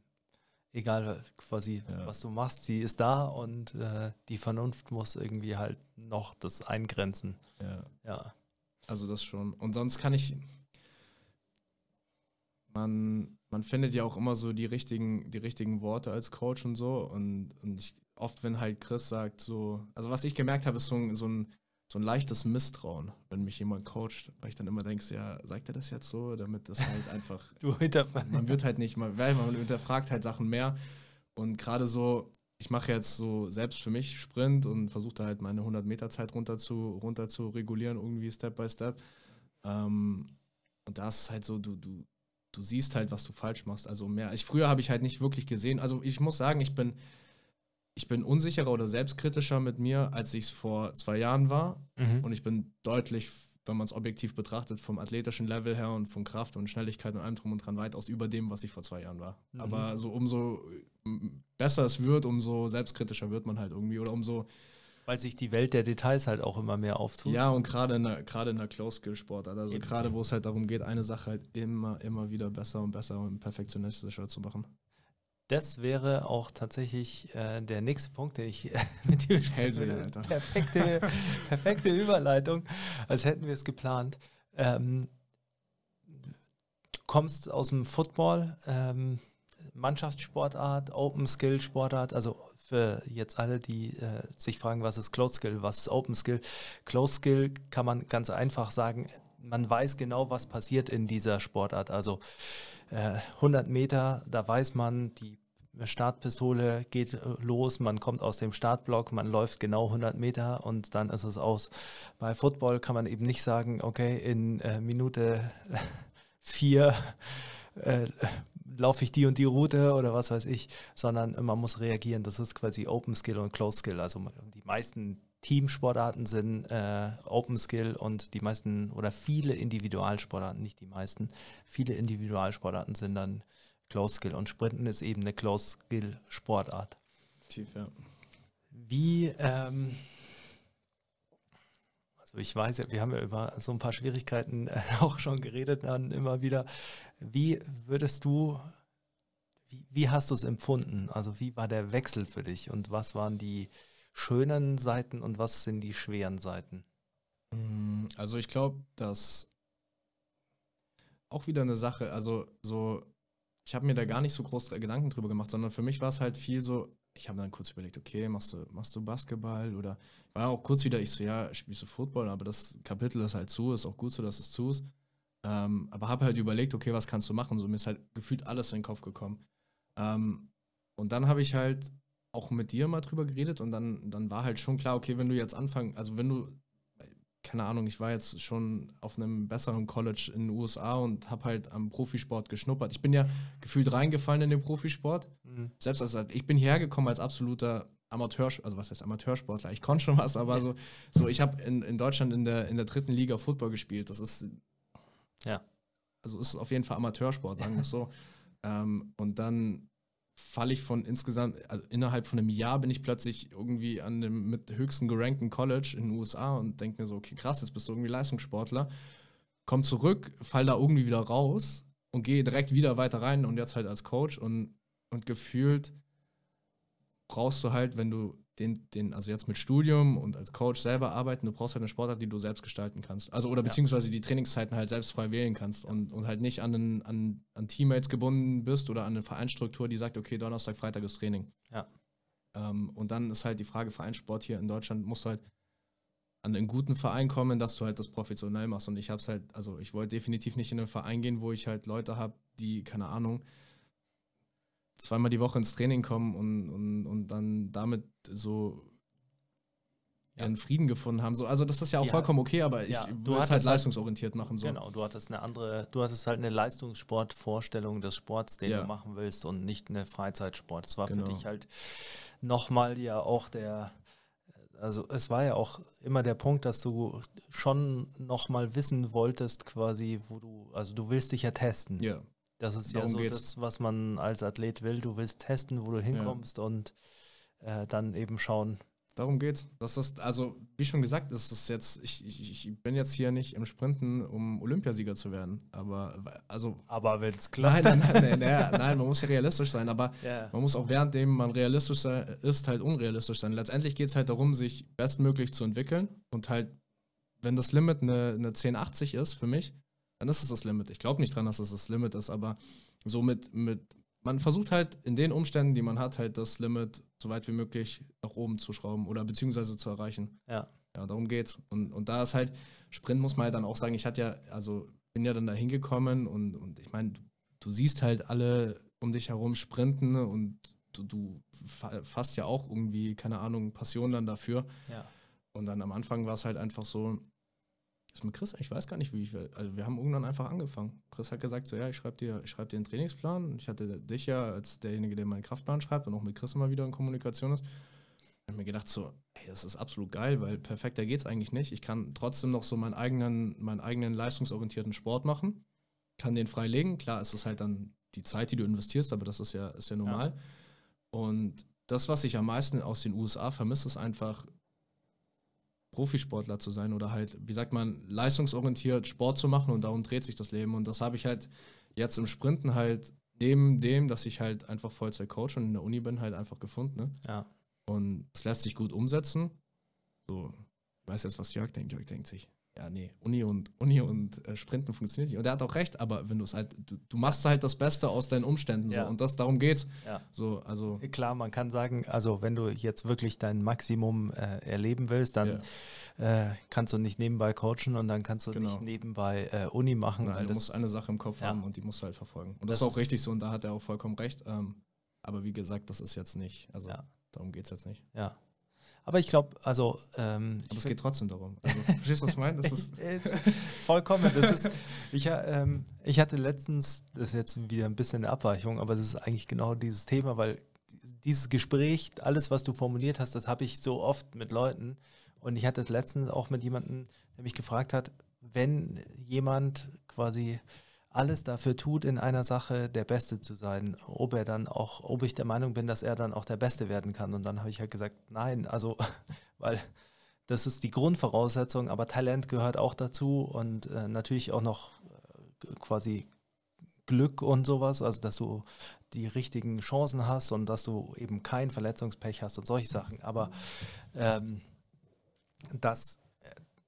egal quasi, Ja. was du machst, sie ist da und äh, die Vernunft muss irgendwie halt noch das eingrenzen. ja, Ja. also das schon. Und sonst kann ich. Man, man findet ja auch immer so die richtigen, die richtigen Worte als Coach und so. Und, und ich, oft, wenn halt Chris sagt, so, also was ich gemerkt habe, ist so so ein, so ein leichtes Misstrauen, wenn mich jemand coacht, weil ich dann immer denke, ja, sagt er das jetzt so, damit das halt einfach, Du hinterfragst. man wird halt nicht, man, weil man hinterfragt halt Sachen mehr und gerade so, ich mache jetzt so selbst für mich Sprint und versuche da halt meine 100 Meter Zeit runter zu, runter zu regulieren, irgendwie Step by Step. Ähm, und da ist halt so, du, du, du siehst halt, was du falsch machst. Also mehr. Ich, früher habe ich halt nicht wirklich gesehen. Also ich muss sagen, ich bin, ich bin unsicherer oder selbstkritischer mit mir, als ich es vor zwei Jahren war. Mhm. Und ich bin deutlich, wenn man es objektiv betrachtet, vom athletischen Level her und von Kraft und Schnelligkeit und allem drum und dran weitaus über dem, was ich vor zwei Jahren war. Mhm. Aber so umso m, besser es wird, umso selbstkritischer wird man halt irgendwie oder umso Weil sich die Welt der Details halt auch immer mehr auftut. ja und gerade in der gerade in der Close Skill Sportart, also gerade wo es halt darum geht, eine Sache halt immer immer wieder besser und besser und perfektionistischer zu machen. Das wäre auch tatsächlich äh, der nächste Punkt, den ich mit dir. Alter. Perfekte, perfekte Überleitung, als hätten wir es geplant. Ähm, du kommst aus dem Football, ähm, Mannschaftssportart, Open Skill Sportart, also für jetzt alle, die äh, sich fragen, was ist Close Skill, was ist Open Skill. Close Skill kann man ganz einfach sagen, man weiß genau, was passiert in dieser Sportart. Also äh, 100 Meter, da weiß man, die Startpistole geht äh, los, man kommt aus dem Startblock, man läuft genau 100 Meter und dann ist es aus. Bei Football kann man eben nicht sagen, okay, in äh, Minute 4 äh, laufe ich die und die Route oder was weiß ich, sondern man muss reagieren. Das ist quasi Open Skill und Close Skill. Also die meisten Teamsportarten sind äh, Open Skill und die meisten oder viele Individualsportarten, nicht die meisten, viele Individualsportarten sind dann Close Skill und Sprinten ist eben eine Close Skill Sportart. Tief, ja. Wie, ähm, also ich weiß ja, wir haben ja über so ein paar Schwierigkeiten äh, auch schon geredet, dann immer wieder. Wie würdest du, wie, wie hast du es empfunden? Also wie war der Wechsel für dich und was waren die schönen Seiten und was sind die schweren Seiten? Mm, Also ich glaube, dass auch wieder eine Sache, also so, ich habe mir da gar nicht so groß Gedanken drüber gemacht, sondern für mich war es halt viel so, ich habe dann kurz überlegt, okay, machst du, machst du Basketball oder war auch kurz wieder, ich so, ja, spielst du Football, aber das Kapitel ist halt zu, ist auch gut so, dass es zu ist. Ähm, aber habe halt überlegt, okay, was kannst du machen? So, mir ist halt gefühlt alles in den Kopf gekommen. Ähm, und dann habe ich halt auch mit dir mal drüber geredet und dann, dann war halt schon klar, okay, wenn du jetzt anfangen, also wenn du, keine Ahnung, ich war jetzt schon auf einem besseren College in den USA und habe halt am Profisport geschnuppert. Ich bin ja gefühlt reingefallen in den Profisport. Selbst als ich bin hierher gekommen als absoluter Amateur, also was heißt Amateursportler? Ich konnte schon was, aber so, so ich habe in, in Deutschland in der, in der dritten Liga Football gespielt. Das ist Ja. also ist auf jeden Fall Amateursport, sagen wir es so. ähm, und dann falle ich von insgesamt, also innerhalb von einem Jahr bin ich plötzlich irgendwie an dem mit höchsten gerankten College in den USA und denke mir so, okay, krass, jetzt bist du irgendwie Leistungssportler. Komm zurück, fall da irgendwie wieder raus und gehe direkt wieder weiter rein und jetzt halt als Coach und, und gefühlt brauchst du halt, wenn du den, den, also jetzt mit Studium und als Coach selber arbeiten, du brauchst halt eine Sportart, die du selbst gestalten kannst. Also oder beziehungsweise die Trainingszeiten halt selbst frei wählen kannst und, und halt nicht an, den, an, an Teammates gebunden bist oder an eine Vereinsstruktur, die sagt, okay, Donnerstag, Freitag ist Training. Ja. Ähm, und dann ist halt die Frage, Vereinssport hier in Deutschland musst du halt an einen guten Verein kommen, dass du halt das professionell machst. Und ich habe es halt, also ich wollte definitiv nicht in einen Verein gehen, wo ich halt Leute habe, die, keine Ahnung, zweimal die Woche ins Training kommen und, und, und dann damit so Ja. ihren Frieden gefunden haben. So, also das ist ja auch Ja. vollkommen okay, aber ich Ja, du würde es hattest halt halt- leistungsorientiert machen. So. Genau, du hattest eine andere, du hattest halt eine Leistungssportvorstellung des Sports, den Ja. du machen willst und nicht eine Freizeitsport. Es war Genau. für dich halt nochmal ja auch der, also es war ja auch immer der Punkt, dass du schon nochmal wissen wolltest, quasi, wo du, also du willst dich ja testen. Ja, Das ist ja darum so geht's. das, was man als Athlet will. Du willst testen, wo du hinkommst und äh, dann eben schauen. darum geht's. Das ist, also, wie schon gesagt, das ist jetzt, ich, ich, ich bin jetzt hier nicht im Sprinten, um Olympiasieger zu werden. Aber, also, Aber wenn es nein, nein, nein, nein, nein, man muss ja realistisch sein, aber Ja. man muss auch währenddem man realistisch ist, halt unrealistisch sein. Letztendlich geht es halt darum, sich bestmöglich zu entwickeln und halt, wenn das Limit eine, eine 1080 ist für mich, dann ist es das Limit. Ich glaube nicht dran, dass es das Limit ist, aber so mit, mit, man versucht halt in den Umständen, die man hat, halt das Limit so weit wie möglich nach oben zu schrauben oder beziehungsweise zu erreichen. Ja. Ja, darum geht's. Und, und da ist halt, Sprint muss man halt dann auch sagen, ich hatte ja, also bin ja dann da hingekommen und, und ich meine, du, du siehst halt alle um dich herum sprinten und du, du fa- fasst ja auch irgendwie, keine Ahnung, Passion dann dafür. Ja. Und dann am Anfang war es halt einfach so, ist mit Chris, ich weiß gar nicht, wie ich, also wir haben irgendwann einfach angefangen. Chris hat gesagt, so ja, ich schreibe dir, ich schreib dir einen Trainingsplan. Ich hatte dich ja als derjenige, der meinen Kraftplan schreibt und auch mit Chris immer wieder in Kommunikation ist. Ich habe mir gedacht, so, ey, das ist absolut geil, weil perfekter geht's eigentlich nicht. Ich kann trotzdem noch so meinen eigenen, meinen eigenen leistungsorientierten Sport machen, kann den freilegen. Klar, es ist halt dann die Zeit, die du investierst, aber das ist ja, ist ja normal. Und das, was ich am meisten aus den USA vermisse, ist einfach Profisportler zu sein oder halt, wie sagt man, leistungsorientiert Sport zu machen und darum dreht sich das Leben. Und das habe ich halt jetzt im Sprinten halt neben dem, dass ich halt einfach Vollzeit Coach und in der Uni bin, halt einfach gefunden. Ne? Ja. Und es lässt sich gut umsetzen. So, ich weiß jetzt, was Jörg denkt. Jörg denkt sich, ja, nee, Uni und Uni und äh, Sprinten funktioniert nicht. Und er hat auch recht, aber wenn du es halt, du, du machst halt das Beste aus deinen Umständen Ja. so. Und das darum geht's. Ja. So, also Klar, man kann sagen, also wenn du jetzt wirklich dein Maximum äh, erleben willst, dann äh, kannst du nicht nebenbei coachen und dann kannst du Genau. nicht nebenbei äh, Uni machen. Nein, weil du das, musst eine Sache im Kopf Ja. haben und die musst du halt verfolgen. Und das, Das ist auch richtig so und da hat er auch vollkommen recht. Ähm, aber wie gesagt, das ist jetzt nicht, also Ja. darum geht es jetzt nicht. Ja. Aber ich glaube, also ähm, Aber es geht trotzdem darum. Also, verstehst du, was ich meine? Das ist, Äh, Vollkommen. Das ist, ich, ähm, ich hatte letztens, das ist jetzt wieder ein bisschen eine Abweichung, aber das ist eigentlich genau dieses Thema, weil dieses Gespräch, alles, was du formuliert hast, das habe ich so oft mit Leuten. Und ich hatte es letztens auch mit jemandem, der mich gefragt hat, wenn jemand quasi alles dafür tut, in einer Sache der Beste zu sein, ob er dann auch, ob ich der Meinung bin, dass er dann auch der Beste werden kann. Und dann habe ich halt gesagt, nein, also, weil das ist die Grundvoraussetzung, aber Talent gehört auch dazu und äh, natürlich auch noch äh, quasi Glück und sowas, also dass du die richtigen Chancen hast und dass du eben kein Verletzungspech hast und solche Sachen. Aber ähm, das,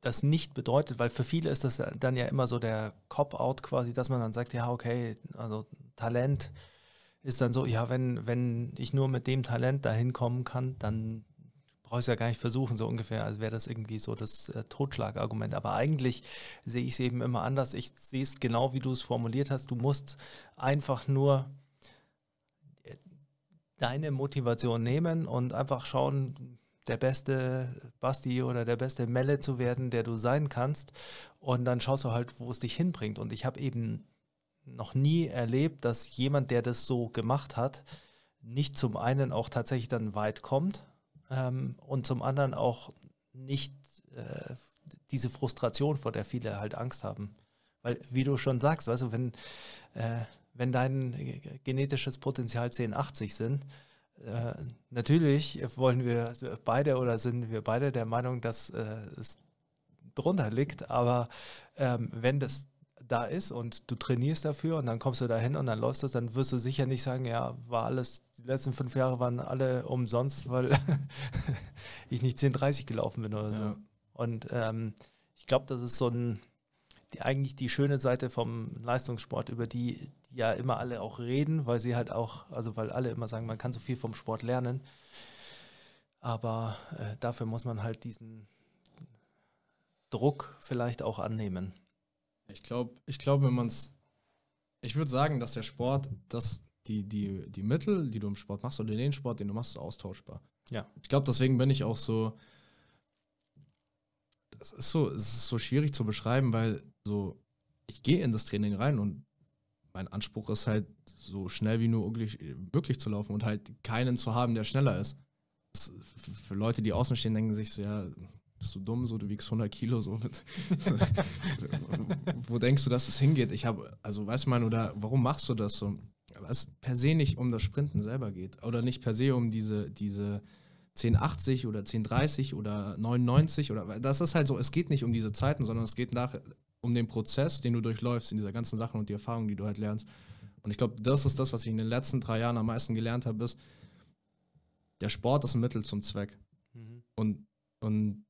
das nicht bedeutet, weil für viele ist das dann ja immer so der Cop-out quasi, dass man dann sagt, ja, okay, also Talent ist dann so, ja, wenn, wenn ich nur mit dem Talent dahin kommen kann, dann brauche ich es ja gar nicht versuchen, so ungefähr, als wäre das irgendwie so das äh, Totschlagargument. Aber eigentlich sehe ich es eben immer anders. Ich sehe es genau, wie du es formuliert hast. Du musst einfach nur äh, deine Motivation nehmen und einfach schauen, der beste Basti oder der beste Melle zu werden, der du sein kannst. Und dann schaust du halt, wo es dich hinbringt. Und ich habe eben noch nie erlebt, dass jemand, der das so gemacht hat, nicht zum einen auch tatsächlich dann weit kommt ähm, und zum anderen auch nicht äh, diese Frustration, vor der viele halt Angst haben. Weil, wie du schon sagst, weißt du, wenn, äh, wenn dein genetisches Potenzial 1080 sind, äh, natürlich wollen wir beide oder sind wir beide der Meinung, dass äh, es drunter liegt, aber ähm, wenn das da ist und du trainierst dafür und dann kommst du dahin und dann läufst das, dann wirst du sicher nicht sagen, ja, war alles, die letzten fünf Jahre waren alle umsonst, weil ich nicht 10,30 gelaufen bin oder so. Ja. Und ähm, ich glaube, das ist so ein, die, eigentlich die schöne Seite vom Leistungssport, über die, die ja immer alle auch reden, weil sie halt auch, also weil alle immer sagen, man kann so viel vom Sport lernen. Aber äh, dafür muss man halt diesen Druck vielleicht auch annehmen. Ich glaube, ich glaub, wenn man es. Ich würde sagen, dass der Sport, dass die, die, die Mittel, die du im Sport machst, oder den Sport, den du machst, ist austauschbar. Ja. Ich glaube, deswegen bin ich auch so. Das ist so, es ist so schwierig zu beschreiben, weil so, ich gehe in das Training rein und mein Anspruch ist halt, so schnell wie nur möglich, möglich zu laufen und halt keinen zu haben, der schneller ist. Das, für Leute, die außen stehen, denken sich so, ja, bist du dumm, so du wiegst 100 Kilo, so wo denkst du, dass es hingeht? Ich habe, also weißt du man, oder warum machst du das so? Weil es per se nicht um das Sprinten selber geht oder nicht per se um diese, diese 1080 oder 1030 oder 99 oder das ist halt so, es geht nicht um diese Zeiten, sondern es geht nach um den Prozess, den du durchläufst in dieser ganzen Sachen und die Erfahrungen, die du halt lernst. Und ich glaube, das ist das, was ich in den letzten drei Jahren am meisten gelernt habe, ist, der Sport ist ein Mittel zum Zweck. Und, und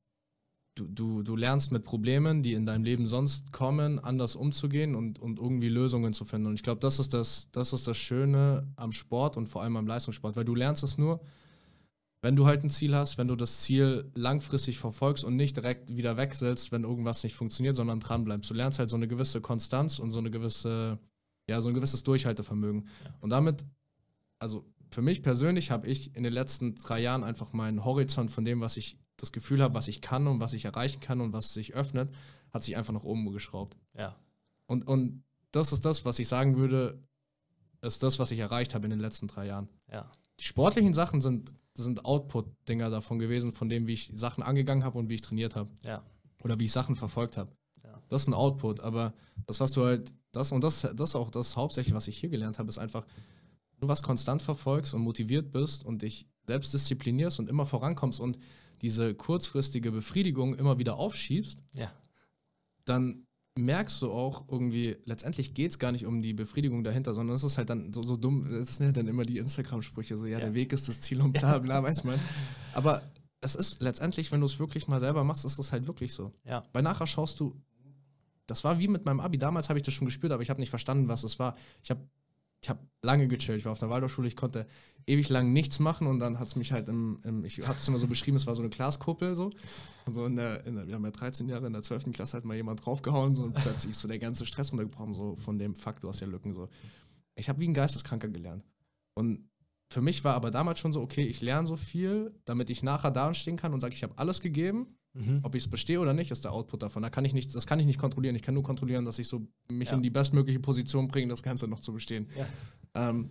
du, du, du lernst mit Problemen, die in deinem Leben sonst kommen, anders umzugehen und, und irgendwie Lösungen zu finden. Und ich glaube, das, ist das, das ist das Schöne am Sport und vor allem am Leistungssport, weil du lernst es nur, wenn du halt ein Ziel hast, wenn du das Ziel langfristig verfolgst und nicht direkt wieder wechselst, wenn irgendwas nicht funktioniert, sondern dran bleibst. Du lernst halt so eine gewisse Konstanz und so eine gewisse, ja, so ein gewisses Durchhaltevermögen. Und damit, also für mich persönlich habe ich in den letzten drei Jahren einfach meinen Horizont von dem, was ich das Gefühl habe, was ich kann und was ich erreichen kann und was sich öffnet, hat sich einfach nach oben geschraubt. Ja. Und, und das ist das, was ich sagen würde, ist das, was ich erreicht habe in den letzten drei Jahren. Ja. Die sportlichen Sachen sind, sind Output-Dinger davon gewesen, von dem, wie ich Sachen angegangen habe und wie ich trainiert habe. Ja. Oder wie ich Sachen verfolgt habe. Ja. Das ist ein Output, aber das, was du halt, das und das, das ist auch das hauptsächlich, was ich hier gelernt habe, ist einfach, du was konstant verfolgst und motiviert bist und dich selbst disziplinierst und immer vorankommst und diese kurzfristige Befriedigung immer wieder aufschiebst, Ja. dann merkst du auch irgendwie, letztendlich geht es gar nicht um die Befriedigung dahinter, sondern es ist halt dann so, so dumm, es sind ja dann immer die Instagram-Sprüche, so ja, Ja. der Weg ist das Ziel und bla bla, weiß man. Aber es ist letztendlich, wenn du es wirklich mal selber machst, ist es halt wirklich so. Ja. Weil nachher schaust du, das war wie mit meinem Abi, damals habe ich das schon gespürt, aber ich habe nicht verstanden, was es war. Ich habe ich hab lange gechillt, ich war auf einer Waldorfschule, ich konnte ewig lang nichts machen und dann hat es mich halt im, im ich habe es immer so beschrieben, es war so eine Glaskuppel so. Und so in der, in der, wir haben ja 13 Jahre, in der 12. Klasse hat mal jemand draufgehauen so, und plötzlich ist so der ganze Stress runtergebrochen, so von dem Fakt, du hast ja Lücken so. Ich habe wie ein Geisteskranker gelernt. Und für mich war aber damals schon so, okay, ich lerne so viel, damit ich nachher da stehen kann und sage, ich habe alles gegeben. Mhm. Ob ich es bestehe oder nicht, ist der Output davon. Da kann ich nicht, das kann ich nicht kontrollieren. Ich kann nur kontrollieren, dass ich so mich Ja. in die bestmögliche Position bringe, das Ganze noch zu bestehen. Ja. Ähm,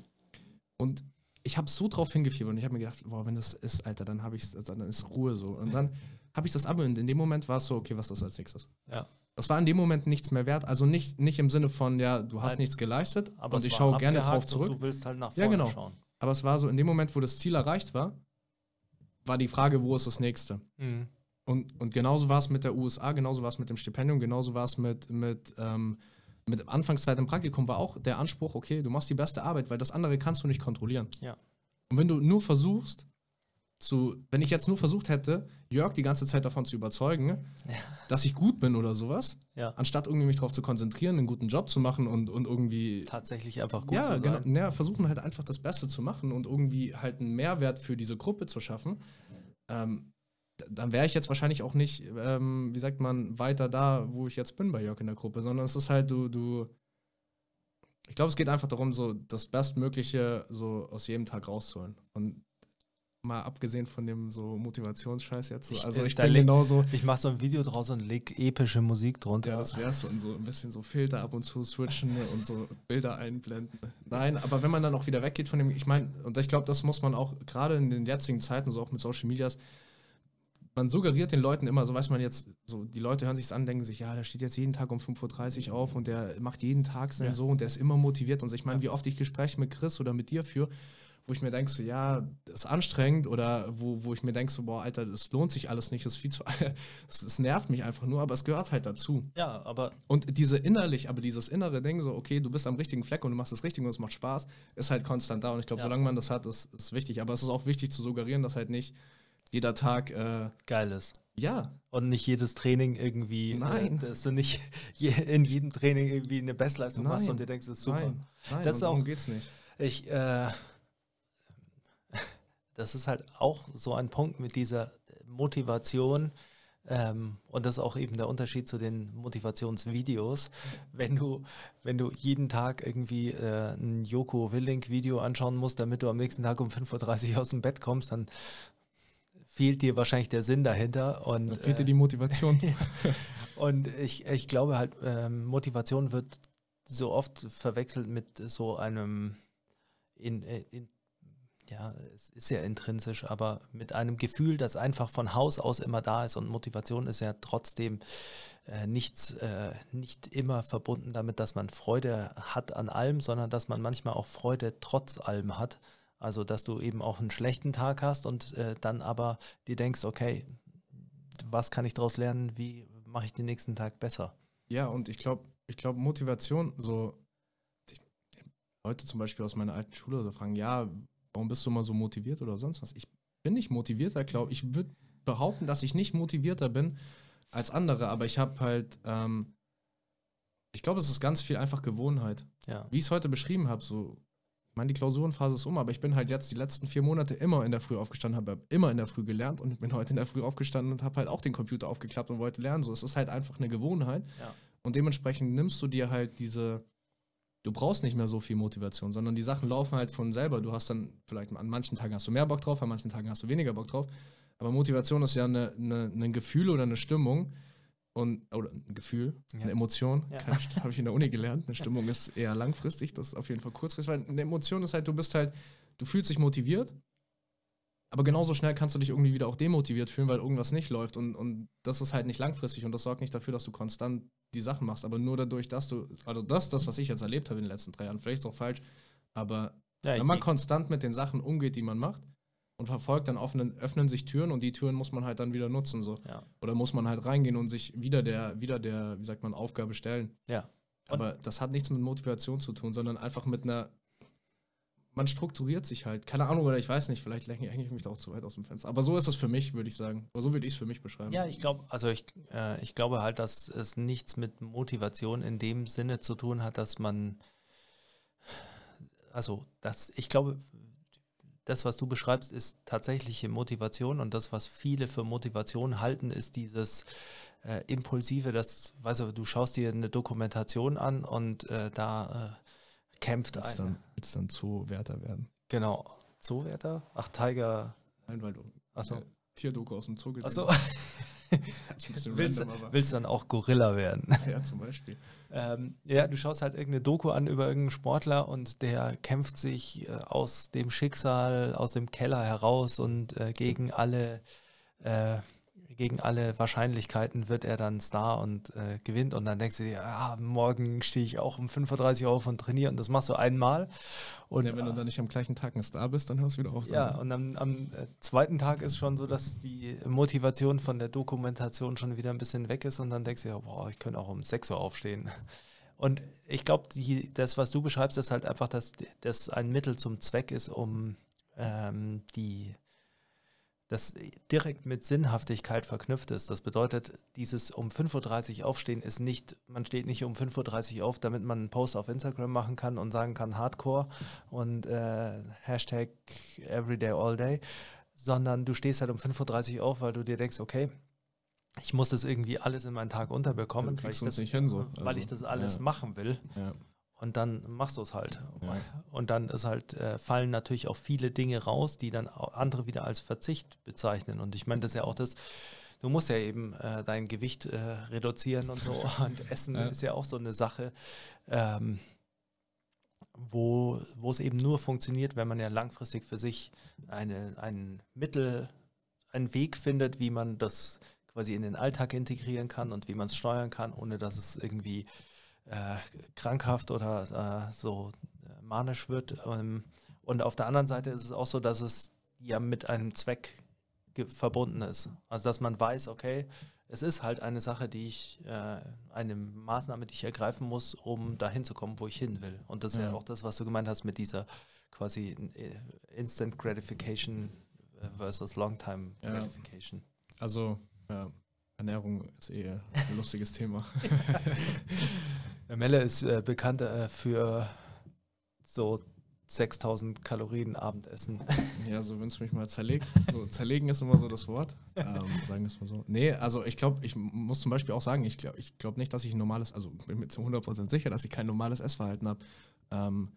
und ich habe so drauf hingefiebert und ich habe mir gedacht, boah, wenn das ist, Alter, dann habe ich dann ist Ruhe so. Und dann habe ich das Abo und in dem Moment war es so, okay, was ist als nächstes? Ja. Das war in dem Moment nichts mehr wert. Also nicht, nicht im Sinne von, ja, du hast Nein. nichts geleistet Aber und ich schaue gerne drauf zurück. Du willst halt nach Ja, vorne genau. schauen. Aber es war so, in dem Moment, wo das Ziel erreicht war, war die Frage, wo ist das nächste? Mhm. Und, und genauso war es mit der USA, genauso war es mit dem Stipendium, genauso war es mit, mit, ähm, mit Anfangszeit im Praktikum, war auch der Anspruch, okay, du machst die beste Arbeit, weil das andere kannst du nicht kontrollieren. Ja. Und wenn du nur versuchst, zu, wenn ich jetzt nur versucht hätte, Jörg die ganze Zeit davon zu überzeugen, dass ich gut bin oder sowas, Ja. anstatt irgendwie mich darauf zu konzentrieren, einen guten Job zu machen und, und irgendwie Tatsächlich einfach gut ja, zu genau. sein. Ja, versuchen halt einfach das Beste zu machen und irgendwie halt einen Mehrwert für diese Gruppe zu schaffen. Ähm, dann wäre ich jetzt wahrscheinlich auch nicht, ähm, wie sagt man, weiter da, wo ich jetzt bin bei Jörg in der Gruppe, sondern es ist halt, du, du, ich glaube, es geht einfach darum, so das Bestmögliche so aus jedem Tag rauszuholen. Und mal abgesehen von dem so Motivationsscheiß jetzt, so, Ich, also äh, ich da bin genauso, Ich mache so ein Video draus und leg epische Musik drunter. ja, das wär's so. Und so ein bisschen so Filter ab und zu switchen und so Bilder einblenden. Nein, aber wenn man dann auch wieder weggeht von dem, ich meine, und ich glaube, das muss man auch gerade in den jetzigen Zeiten, so auch mit Social Medias, man suggeriert den Leuten immer, so weiß man jetzt, so die Leute hören sich's an, denken sich, ja, der steht jetzt jeden Tag um 5.30 Uhr auf und der macht jeden Tag sein Ja. so und der ist immer motiviert. Und so, ich meine, wie oft ich Gespräche mit Chris oder mit dir führe, wo ich mir denke, so, ja, das ist anstrengend oder wo, wo ich mir denke, so, boah, Alter, das lohnt sich alles nicht, das ist viel zu, es, nervt mich einfach nur, aber es gehört halt dazu. Ja, aber Und diese innerlich, aber dieses innere Ding, so, okay, du bist am richtigen Fleck und du machst das richtig und es macht Spaß, ist halt konstant da. Und ich glaube, Ja. solange man das hat, ist, ist wichtig. Aber es ist auch wichtig zu suggerieren, dass halt nicht jeder Tag, äh, geil ist. ja, Und nicht jedes Training irgendwie, Nein. Äh, dass du nicht je, in jedem Training irgendwie eine Bestleistung machst und dir denkst, das ist super. nein, nein, Das ist darum auch- geht's nicht. Ich, äh, das ist halt auch so ein Punkt mit dieser Motivation. Ähm, und das ist auch eben der Unterschied zu den Motivationsvideos. Wenn du, wenn du jeden Tag irgendwie äh, ein Joko Willink-Video anschauen musst, damit du am nächsten Tag um 5.30 Uhr aus dem Bett kommst, dann fehlt dir wahrscheinlich der Sinn dahinter. Und, Da fehlt dir äh, die Motivation. und ich, ich glaube halt, ähm, Motivation wird so oft verwechselt mit so einem, in, äh, in, ja, es ist ja intrinsisch, aber mit einem Gefühl, das einfach von Haus aus immer da ist. Und Motivation ist ja trotzdem äh, nichts, äh, nicht immer verbunden damit, dass man Freude hat an allem, sondern dass man manchmal auch Freude trotz allem hat. Also, dass du eben auch einen schlechten Tag hast und äh, dann aber dir denkst, okay, was kann ich daraus lernen? Wie mache ich den nächsten Tag besser? Ja, und ich glaube, ich glaube, Motivation, so ich, Leute zum Beispiel aus meiner alten Schule so fragen, ja, warum bist du immer so motiviert oder sonst was? Ich bin nicht motivierter, glaube ich. würde behaupten, dass ich nicht motivierter bin als andere, aber ich habe halt, ähm, ich glaube, es ist ganz viel einfach Gewohnheit. Ja. Wie ich es heute beschrieben habe, so ich meine, die Klausurenphase ist um, aber ich bin halt jetzt die letzten vier Monate immer in der Früh aufgestanden, habe immer in der Früh gelernt und bin heute in der Früh aufgestanden und habe halt auch den Computer aufgeklappt und wollte lernen. So, es ist halt einfach eine Gewohnheit. Ja. Und dementsprechend nimmst du dir halt diese, du brauchst nicht mehr so viel Motivation, sondern die Sachen laufen halt von selber. Du hast dann vielleicht an manchen Tagen hast du mehr Bock drauf, an manchen Tagen hast du weniger Bock drauf. Aber Motivation ist ja ein Gefühl oder eine Stimmung und oder ein Gefühl, Ja. eine Emotion. Ja. Habe ich in der Uni gelernt. Eine Stimmung ist eher langfristig, das ist auf jeden Fall kurzfristig, weil eine Emotion ist halt, du bist halt, du fühlst dich motiviert, aber genauso schnell kannst du dich irgendwie wieder auch demotiviert fühlen, weil irgendwas nicht läuft. Und, und das ist halt nicht langfristig und das sorgt nicht dafür, dass du konstant die Sachen machst. Aber nur dadurch, dass du, also das, das, was ich jetzt erlebt habe in den letzten drei Jahren, vielleicht ist es auch falsch, aber Ja, wenn man konstant mit den Sachen umgeht, die man macht und verfolgt, dann öffnen, öffnen sich Türen und die Türen muss man halt dann wieder nutzen. So. ja. Oder muss man halt reingehen und sich wieder der, wieder der, wie sagt man, Aufgabe stellen. Ja. Und- Aber das hat nichts mit Motivation zu tun, sondern einfach mit einer. Man strukturiert sich halt. Keine Ahnung, oder ich weiß nicht, vielleicht hänge hänge ich mich da auch zu weit aus dem Fenster. Aber so ist es für mich, würde ich sagen. Oder so würde ich es für mich beschreiben. Ja, ich glaube, also ich, äh, ich glaube halt, dass es nichts mit Motivation in dem Sinne zu tun hat, dass man, also das, ich glaube, das, was du beschreibst, ist tatsächliche Motivation und das, was viele für Motivation halten, ist dieses äh, impulsive, das, weißt du, du schaust dir eine Dokumentation an und äh, da äh, kämpft Willst ein, dann, willst dann Zoowärter werden. genau, Zoowärter? Ach, Tiger, Nein, weil du achso, Tierdoku aus dem Zoo gesehen achso, willst, random, willst dann auch Gorilla werden? ja, zum Beispiel. Ähm, ja, du schaust halt irgendeine Doku an über irgendeinen Sportler und der kämpft sich äh, aus dem Schicksal, aus dem Keller heraus und äh, gegen alle äh, gegen alle Wahrscheinlichkeiten wird er dann Star und äh, gewinnt und dann denkst du dir, ah, morgen stehe ich auch um 5.30 Uhr auf und trainiere und das machst du einmal und ja, wenn du dann nicht am gleichen Tag ein Star bist, dann hörst du wieder auf. ja, damit. und am, am äh, zweiten Tag ist schon so, dass die Motivation von der Dokumentation schon wieder ein bisschen weg ist und dann denkst du ja, boah, ich könnte auch um 6 Uhr aufstehen. Und ich glaube, das, was du beschreibst, ist halt einfach, dass das ein Mittel zum Zweck ist, um ähm, die das direkt mit Sinnhaftigkeit verknüpft ist. Das bedeutet, dieses um 5.30 Uhr aufstehen ist nicht, man steht nicht um 5.30 Uhr auf, damit man einen Post auf Instagram machen kann und sagen kann Hardcore und äh, Hashtag Everyday All Day, sondern du stehst halt um 5.30 Uhr auf, weil du dir denkst, okay, ich muss das irgendwie alles in meinen Tag unterbekommen, weil ich, das, hin, so. weil Also, ich das alles ja. machen will. Ja. Und dann machst du es halt. Ja. Und dann ist halt, äh, fallen natürlich auch viele Dinge raus, die dann andere wieder als Verzicht bezeichnen. Und ich meine, das ist ja auch das, du musst ja eben äh, dein Gewicht äh, reduzieren und so. Und Essen Ja. ist ja auch so eine Sache, ähm, wo, wo es eben nur funktioniert, wenn man ja langfristig für sich eine, ein Mittel, einen Weg findet, wie man das quasi in den Alltag integrieren kann und wie man es steuern kann, ohne dass es irgendwie äh, krankhaft oder äh, so äh, manisch wird. Ähm, und auf der anderen Seite ist es auch so, dass es ja mit einem Zweck verbunden ist. Also dass man weiß, okay, es ist halt eine Sache, die ich, äh, eine Maßnahme, die ich ergreifen muss, um dahin zu kommen, wo ich hin will. Und das ist ja, Ja. auch das, was du gemeint hast mit dieser quasi äh, Instant Gratification äh, versus Long-Time Ja. Gratification. Also, ja, Ernährung ist eh ein lustiges Thema. Melle ist äh, bekannt äh, für so 6000 Kalorien Abendessen. Ja, so wenn es mich mal zerlegt. So, zerlegen ist immer so das Wort. Ähm, sagen wir es mal so. Nee, also ich glaube, ich muss zum Beispiel auch sagen, ich glaube ich glaub nicht, dass ich ein normales, also bin mir zu 100% sicher, dass ich kein normales Essverhalten habe. Ähm,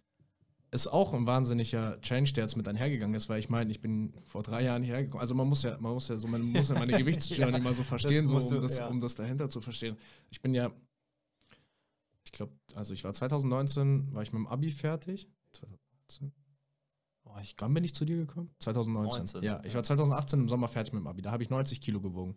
ist auch ein wahnsinniger Change, der jetzt mit einhergegangen ist, weil ich meine, ich bin vor drei Jahren hierher gekommen. Also man muss ja, man muss ja so, man muss ja meine Gewichtsjourney Ja, mal so verstehen, so, musst um, du, das, ja. um das dahinter zu verstehen. Ich bin ja, ich glaube, also ich war 2019, war ich mit dem Abi fertig. 2018. Oh, ich Wann bin ich zu dir gekommen? 2019. 19, ja, ich ja. war 2018 im Sommer fertig mit dem Abi. Da habe ich 90 Kilo gewogen.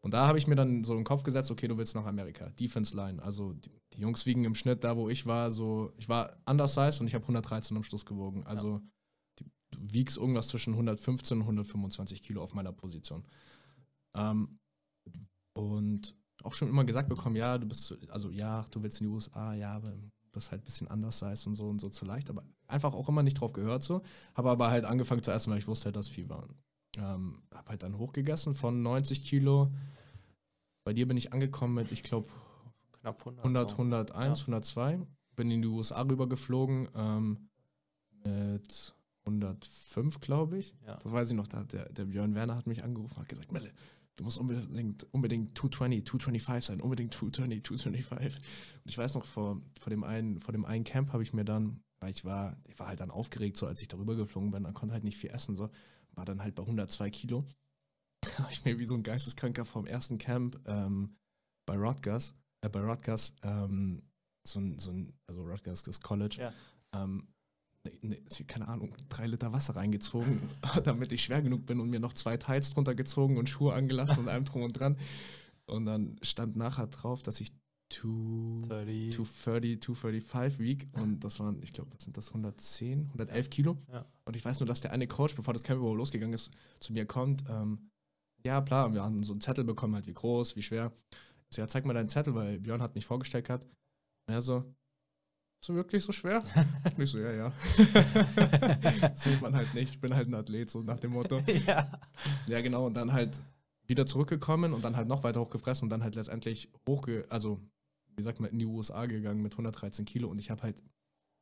Und da habe ich mir dann so in den Kopf gesetzt, okay, du willst nach Amerika. Defense Line. Also die, die Jungs wiegen im Schnitt da, wo ich war, so, ich war undersized und ich habe 113 am Schluss gewogen. Also die, du wiegst irgendwas zwischen 115 und 125 Kilo auf meiner Position. Ähm, und auch schon immer gesagt bekommen, ja, du bist, so- also ja, du willst in die USA, ja, aber du bist halt ein bisschen undersized und so und so zu leicht, aber einfach auch immer nicht drauf gehört so. Habe aber halt angefangen zu essen, weil ich wusste halt, dass viel war. Ähm, habe halt dann hochgegessen von 90 Kilo. Bei dir bin ich angekommen mit, ich glaube, knapp 100. 100, so. 101, Ja. 102. Bin in die USA rüber geflogen. Ähm, mit 105, glaube ich. Ja. Das weiß ich noch, da der, der Björn Werner hat mich angerufen und hat gesagt, Melle, du musst unbedingt, unbedingt 220, 225 sein, unbedingt 220, 225. Und ich weiß noch, vor, vor, dem, einen, vor dem einen Camp habe ich mir dann, weil ich war, ich war halt dann aufgeregt, so als ich darüber geflogen bin, dann konnte halt nicht viel essen, so, war dann halt bei 102 Kilo. Habe ich mir wie so ein Geisteskranker vom ersten Camp ähm, bei Rutgers, äh, bei Rutgers, ähm, so ein, so ein, also Rutgers, das College, Ja. ähm, ne, ne, keine Ahnung, drei Liter Wasser reingezogen, damit ich schwer genug bin und mir noch zwei Teils drunter gezogen und Schuhe angelassen und allem drum und dran. Und dann stand nachher drauf, dass ich 230, 30. 235 wieg und das waren, ich glaube, was sind das 110, 111 Kilo. Ja. Und ich weiß nur, dass der eine Coach, bevor das Camp überhaupt losgegangen ist, zu mir kommt. Ähm, ja, klar, wir haben so einen Zettel bekommen, halt wie groß, wie schwer. Ich so, ja, zeig mal deinen Zettel, weil Björn hat mich vorgestellt gehabt. Und er so, ist du wirklich so schwer? Und ich so, ja, ja. das sieht man halt nicht. Ich bin halt ein Athlet, so nach dem Motto. ja. Ja, genau. Und dann halt wieder zurückgekommen und dann halt noch weiter hochgefressen und dann halt letztendlich hochge... Also, wie sagt man, in die USA gegangen mit 113 Kilo und ich habe halt,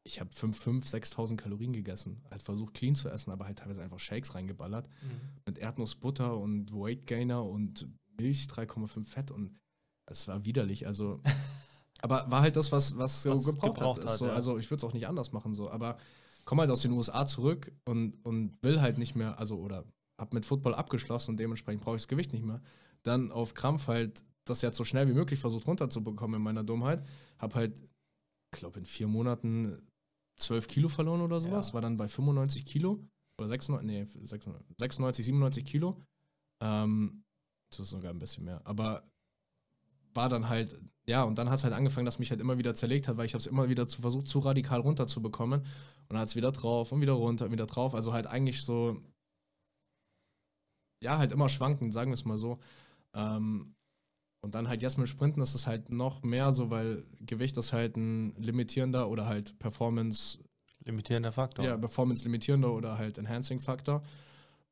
ich habe 5, 5, 6.000 Kalorien gegessen. Halt versucht clean zu essen, aber halt teilweise einfach Shakes reingeballert mit Erdnussbutter und Weight Gainer und Milch 3,5 Fett und es war widerlich. Also, aber war halt das, was, was so Was gebraucht, gebraucht hat. Ist hat, so, ja. Also ich würde es auch nicht anders machen, so, aber komm halt aus den USA zurück und, und will halt nicht mehr, also oder hab mit Football abgeschlossen und dementsprechend brauche ich das Gewicht nicht mehr. Dann auf Krampf halt das jetzt so schnell wie möglich versucht runterzubekommen in meiner Dummheit. Hab halt, ich glaube, in vier Monaten 12 Kilo verloren oder sowas, Ja. war dann bei 95 Kilo oder 96, nee, 96, 96 97 Kilo. Ähm, das ist sogar ein bisschen mehr. Aber war dann halt, ja, und dann hat es halt angefangen, dass mich halt immer wieder zerlegt hat, weil ich habe es immer wieder zu versucht, zu radikal runterzubekommen. Und dann hat es wieder drauf und wieder runter und wieder drauf. Also halt eigentlich so, ja, halt immer schwankend, sagen wir es mal so. Ähm, und dann halt jetzt mit Sprinten ist es halt noch mehr so, weil Gewicht ist halt ein limitierender oder halt Performance Limitierender Faktor. ja, Performance-limitierender oder halt Enhancing-Faktor.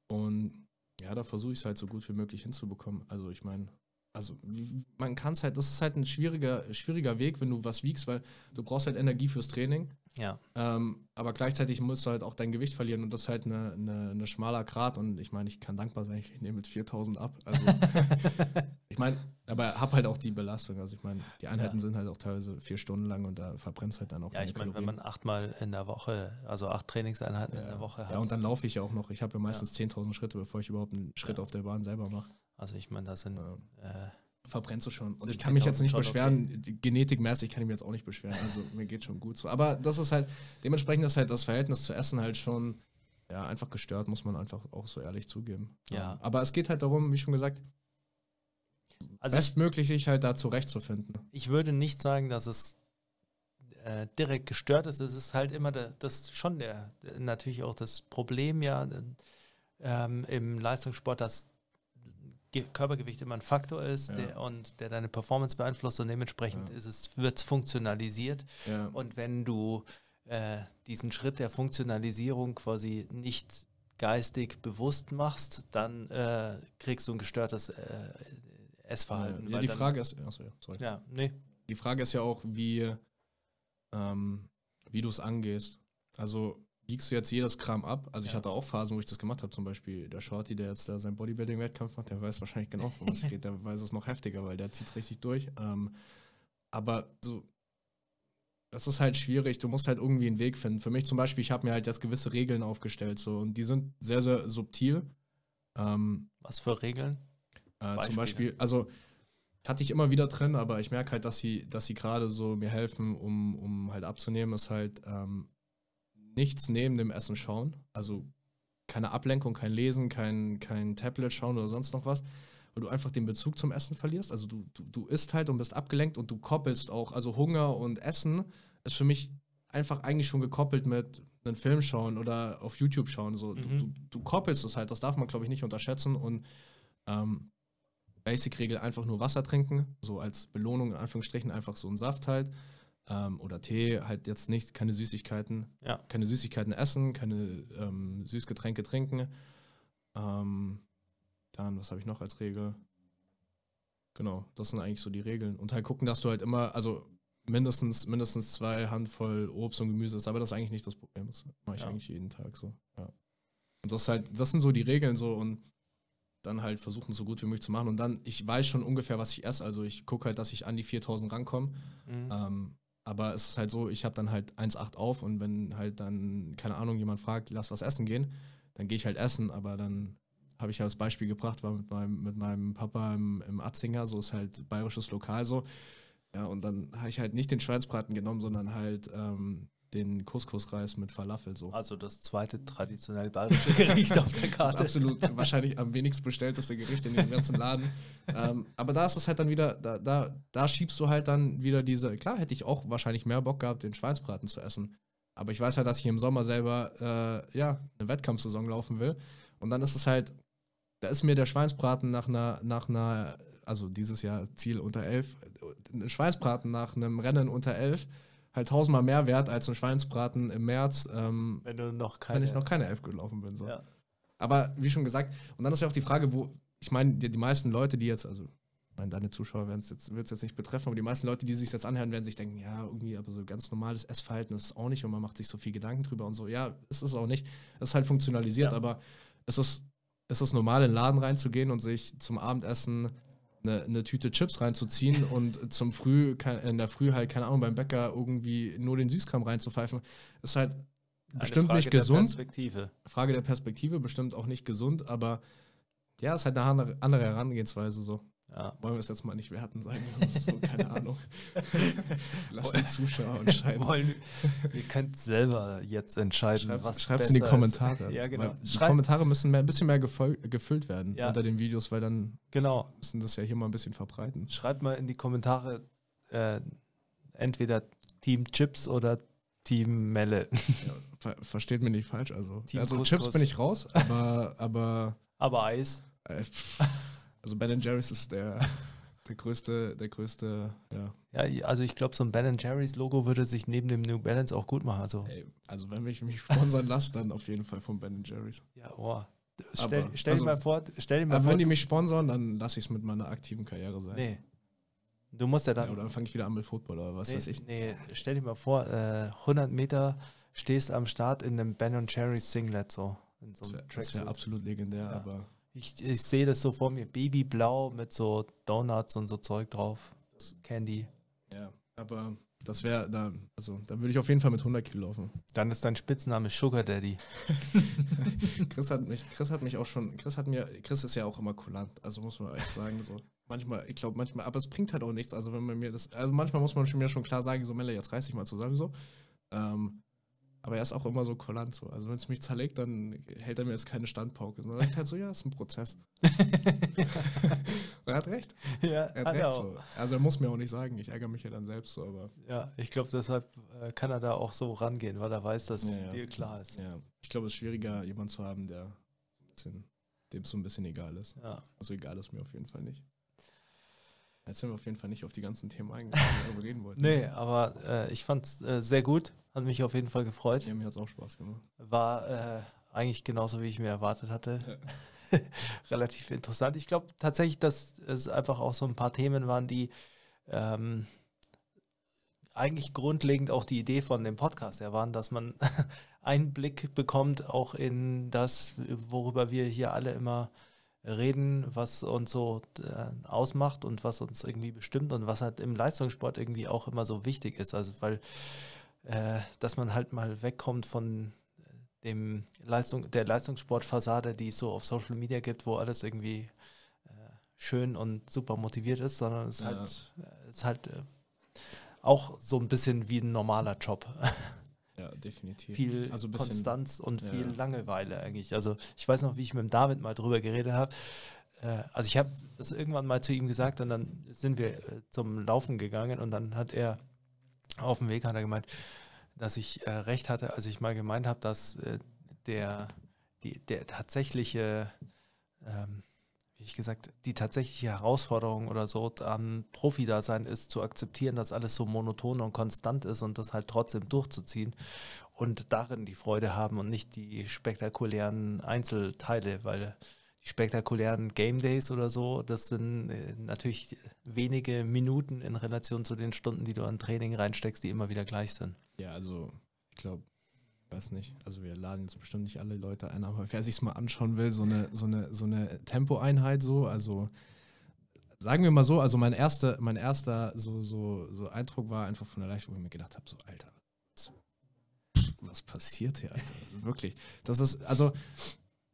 Und ja, da versuche ich es halt so gut wie möglich hinzubekommen. Also ich meine, also man kann es halt, das ist halt ein schwieriger, schwieriger Weg, wenn du was wiegst, weil du brauchst halt Energie fürs Training. ja. Ähm, aber gleichzeitig musst du halt auch dein Gewicht verlieren und das ist halt eine, eine, eine schmaler Grad und ich meine, ich kann dankbar sein, ich nehme mit 4000 ab. Also ich meine, aber hab halt auch die Belastung. Also ich meine, die Einheiten Ja. sind halt auch teilweise vier Stunden lang und da verbrennst halt dann auch Ja, ich meine, wenn man achtmal in der Woche, also acht Trainingseinheiten in der Woche hat. Ja, und dann laufe ich ja auch noch. Ich habe ja meistens 10.000 Schritte, bevor ich überhaupt einen Schritt Ja. auf der Bahn selber mache. Also ich meine, das sind Ja. äh, Verbrennst du schon. Und ich kann mich jetzt 10.000 nicht beschweren. Genetikmäßig kann ich mich jetzt auch nicht beschweren. Also mir geht schon gut so. Aber das ist halt, dementsprechend ist halt das Verhältnis zu Essen halt schon, ja, einfach gestört, muss man einfach auch so ehrlich zugeben. Ja. Aber es geht halt darum, wie schon gesagt, also ich, bestmöglich sich halt da zurechtzufinden. ich würde nicht sagen, dass es äh, direkt gestört ist. Es ist halt immer der, das schon der, natürlich auch das Problem ja ähm, im Leistungssport, dass Körpergewicht immer ein Faktor ist Ja. der, und der deine Performance beeinflusst und dementsprechend Ja. ist es, wird es funktionalisiert. Ja. Und wenn du äh, diesen Schritt der Funktionalisierung quasi nicht geistig bewusst machst, dann äh, kriegst du ein gestörtes äh, Essverhalten. ja, die Frage ist, achso, ja, sorry. Ja, nee. Die Frage ist ja auch, wie, ähm, wie du es angehst. Also wiegst du jetzt jedes Kram ab? Also ich Ja. hatte auch Phasen, wo ich das gemacht habe. Zum Beispiel der Shorty, der jetzt da seinen Bodybuilding-Wettkampf macht, der weiß wahrscheinlich genau, was ich rede. Der weiß es noch heftiger, weil der zieht es richtig durch. Ähm, aber so, das ist halt schwierig. Du musst halt irgendwie einen Weg finden. Für mich zum Beispiel, ich habe mir halt jetzt gewisse Regeln aufgestellt so und die sind sehr, sehr subtil. Ähm, Was für Regeln? äh, zum. Beispiel, also hatte ich immer wieder drin, aber ich merke halt, dass sie, dass sie gerade so mir helfen, um, um halt abzunehmen, ist halt ähm, nichts neben dem Essen schauen. Also keine Ablenkung, kein Lesen, kein, kein Tablet schauen oder sonst noch was, weil du einfach den Bezug zum Essen verlierst. Also du, du, du isst halt und bist abgelenkt und du koppelst auch, also Hunger und Essen ist für mich einfach eigentlich schon gekoppelt mit einem Film schauen oder auf YouTube schauen. So. Du, Mhm. du, du koppelst es halt, das darf man, glaube ich, nicht unterschätzen und ähm, Basic-Regel einfach nur Wasser trinken, so als Belohnung in Anführungsstrichen einfach so einen Saft halt. Ähm, oder Tee, halt jetzt nicht, keine Süßigkeiten. Ja. Keine Süßigkeiten essen, keine ähm, Süßgetränke trinken. Ähm, dann, was habe ich noch als Regel? Genau, das sind eigentlich so die Regeln. Und halt gucken, dass du halt immer, also mindestens, mindestens zwei Handvoll Obst und Gemüse ist, aber das ist eigentlich nicht das Problem. Das mache ich Ja. eigentlich jeden Tag so. Ja. Und das ist halt, das sind so die Regeln so und dann halt versuchen, so gut wie möglich zu machen. Und dann, ich weiß schon ungefähr, was ich esse. Also ich gucke halt, dass ich an die 4000 rankomme. Mhm. Ähm, aber es ist halt so, ich habe dann halt 1,8 auf und wenn halt dann, keine Ahnung, jemand fragt, lass was essen gehen, dann gehe ich halt essen, aber dann habe ich ja das Beispiel gebracht, war mit meinem, mit meinem Papa im, im Atzinger, so ist halt bayerisches Lokal so. Ja, und dann habe ich halt nicht den Schweinsbraten genommen, sondern halt ähm, den Couscous-Reis mit Falafel so. Also das zweite traditionell bayerische Gericht auf der Das ist Karte. absolut wahrscheinlich am wenigst bestellteste Gericht in dem ganzen Laden. ähm, aber da ist es halt dann wieder, da, da, da schiebst du halt dann wieder diese, klar hätte ich auch wahrscheinlich mehr Bock gehabt, den Schweinsbraten zu essen. Aber ich weiß halt, dass ich im Sommer selber, äh, ja, eine Wettkampfsaison laufen will. Und dann ist es halt, da ist mir der Schweinsbraten nach einer, nach einer, also dieses Jahr Ziel unter 11, ein Schweinsbraten nach einem Rennen unter 11 halt tausendmal mehr wert als ein Schweinsbraten im März, ähm, Wenn du noch keine. wenn ich noch keine 11 gelaufen bin. So. Ja. Aber wie schon gesagt, und dann ist ja auch die Frage, wo, ich meine, die, die meisten Leute, die jetzt, also, meine, deine Zuschauer werden es jetzt, wird es jetzt nicht betreffen, aber die meisten Leute, die sich jetzt anhören, werden sich denken, ja, irgendwie, aber so ganz normales Essverhalten ist es auch nicht und man macht sich so viel Gedanken drüber und so. Ja, ist es auch nicht. Es ist halt funktionalisiert, Ja. aber es ist, es ist normal, in den Laden reinzugehen und sich zum Abendessen eine, eine Tüte Chips reinzuziehen und zum Früh, in der Früh halt, keine Ahnung, beim Bäcker irgendwie nur den Süßkram reinzupfeifen, ist halt Eine bestimmt Frage nicht der gesund. Perspektive. Frage der Perspektive, bestimmt auch nicht gesund, aber ja, es ist halt eine andere Herangehensweise so. Ja. Wollen wir es jetzt mal nicht werten, sagen wir so, keine Ahnung. Lass die Zuschauer entscheiden. Wollen, ihr könnt selber jetzt entscheiden, Schreibt was es in die Kommentare. Ist. Ja, genau. Die Schreibt, Kommentare müssen mehr, ein bisschen mehr gefüllt werden Ja. unter den Videos, weil dann genau. müssen das ja hier mal ein bisschen verbreiten. Schreibt mal in die Kommentare äh, entweder Team Chips oder Team Melle. Ja, ver versteht mich nicht falsch. Also, Team also. Chips bin ich raus, aber, aber Aber Eis. äh, also Ben Jerry's ist der, der größte, der größte, ja, Ja, also ich glaube, so ein Ben Jerry's Logo würde sich neben dem New Balance auch gut machen. Also, Ey, also wenn ich mich sponsern lasse, dann auf jeden Fall von Ben Jerry's. ja, oh. Stell, Aber, stell also- dir mal vor, stell dir mal Aber vor. wenn die mich sponsern, dann lasse ich es mit meiner aktiven Karriere sein. nee. Du musst ja Ja, dann. oder dann fange ich wieder an mit Football oder was nee, weiß ich. nee, stell dir mal vor, äh, 100 Meter stehst am Start in einem Ben Jerry's Singlet so. In so Das einem wäre wär absolut legendär, Ja. aber Ich, ich sehe das so vor mir, Babyblau mit so Donuts und so Zeug drauf. Candy. ja, aber das wäre da, also da würde ich auf jeden Fall mit 100 Kilo laufen. Dann ist dein Spitzname Sugar Daddy. Chris hat mich, Chris hat mich auch schon, Chris hat mir, Chris ist ja auch immer kulant, also muss man echt sagen, so. Manchmal, ich glaube manchmal, aber es bringt halt auch nichts, also wenn man mir das, also manchmal muss man mir schon klar sagen, so Melle, jetzt reiß dich mal zusammen, so. Ähm, aber er ist auch immer so kulant, so. Also wenn es mich zerlegt, dann hält er mir jetzt keine Standpauke, sondern sagt halt so, ja, ist ein Prozess. Und er hat recht, ja, er hat hat er recht, auch. so. Also er muss mir auch nicht sagen, ich ärgere mich ja dann selbst, so, aber. Ja, ich glaube, deshalb äh, kann er da auch so rangehen, weil er weiß, dass Ja, ja. dir klar ist. Ja, ich glaube, es ist schwieriger, jemanden zu haben, der dem es so ein bisschen egal ist. Ja. Also egal ist mir auf jeden Fall nicht. Jetzt sind wir auf jeden Fall nicht auf die ganzen Themen eingegangen, die wir darüber reden wollten. Nee, aber äh, ich fand es äh, sehr gut. Hat mich auf jeden Fall gefreut. Ja, mir hat es auch Spaß gemacht. War äh, eigentlich genauso, wie ich mir erwartet hatte. Relativ interessant. Ich glaube tatsächlich, dass es einfach auch so ein paar Themen waren, die ähm, eigentlich grundlegend auch die Idee von dem Podcast ja waren, dass man Einblick bekommt auch in das, worüber wir hier alle immer reden, was uns so äh, ausmacht und was uns irgendwie bestimmt und was halt im Leistungssport irgendwie auch immer so wichtig ist. Also weil, äh, dass man halt mal wegkommt von dem Leistung, der Leistungssportfassade, die es so auf Social Media gibt, wo alles irgendwie äh, schön und super motiviert ist, sondern es ist Ja. halt, äh, ist halt äh, auch so ein bisschen wie ein normaler Job. Ja, definitiv. viel also bisschen, Konstanz und ja. viel Langeweile eigentlich. Also ich weiß noch, wie ich mit dem David mal drüber geredet habe. Äh, also ich habe das irgendwann mal zu ihm gesagt und dann sind wir äh, zum Laufen gegangen und dann hat er auf dem Weg hat er gemeint, dass ich äh, recht hatte, als ich mal gemeint habe, dass äh, der, die, der tatsächliche, ähm, wie ich gesagt, die tatsächliche Herausforderung oder so am Profi-Dasein ist, zu akzeptieren, dass alles so monoton und konstant ist und das halt trotzdem durchzuziehen und darin die Freude haben und nicht die spektakulären Einzelteile, weil spektakulären Game Days oder so, das sind äh, natürlich wenige Minuten in Relation zu den Stunden, die du an Training reinsteckst, die immer wieder gleich sind. Ja, also ich glaube, weiß nicht, also wir laden jetzt bestimmt nicht alle Leute ein, aber wer sich mal anschauen will, so eine, so eine, so eine Tempoeinheit so, also sagen wir mal so, also mein erster, mein erster so, so, so Eindruck war einfach von der Leiche, wo ich mir gedacht habe, so Alter, was, was passiert hier, Alter? Also wirklich. Das ist, also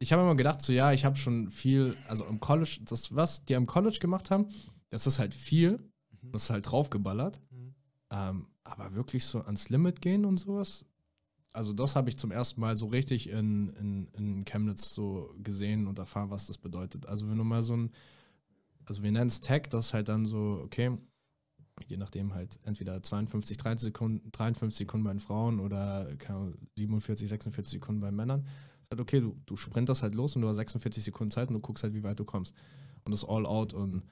ich habe immer gedacht, so ja, ich habe schon viel, also im College, das, was die am College gemacht haben, das ist halt viel, das ist halt draufgeballert. Mhm. Ähm, aber wirklich so ans Limit gehen und sowas, also das habe ich zum ersten Mal so richtig in, in, in Chemnitz so gesehen und erfahren, was das bedeutet. Also wenn du mal so ein, also wir nennen es Tag, das ist halt dann so, okay, je nachdem halt entweder 52, 30 Sekunden, 53 Sekunden bei den Frauen oder keine Ahnung, 47, 46 Sekunden bei Männern. Okay, du, du sprintest halt los und du hast 46 Sekunden Zeit und du guckst halt, wie weit du kommst. Und das ist all out und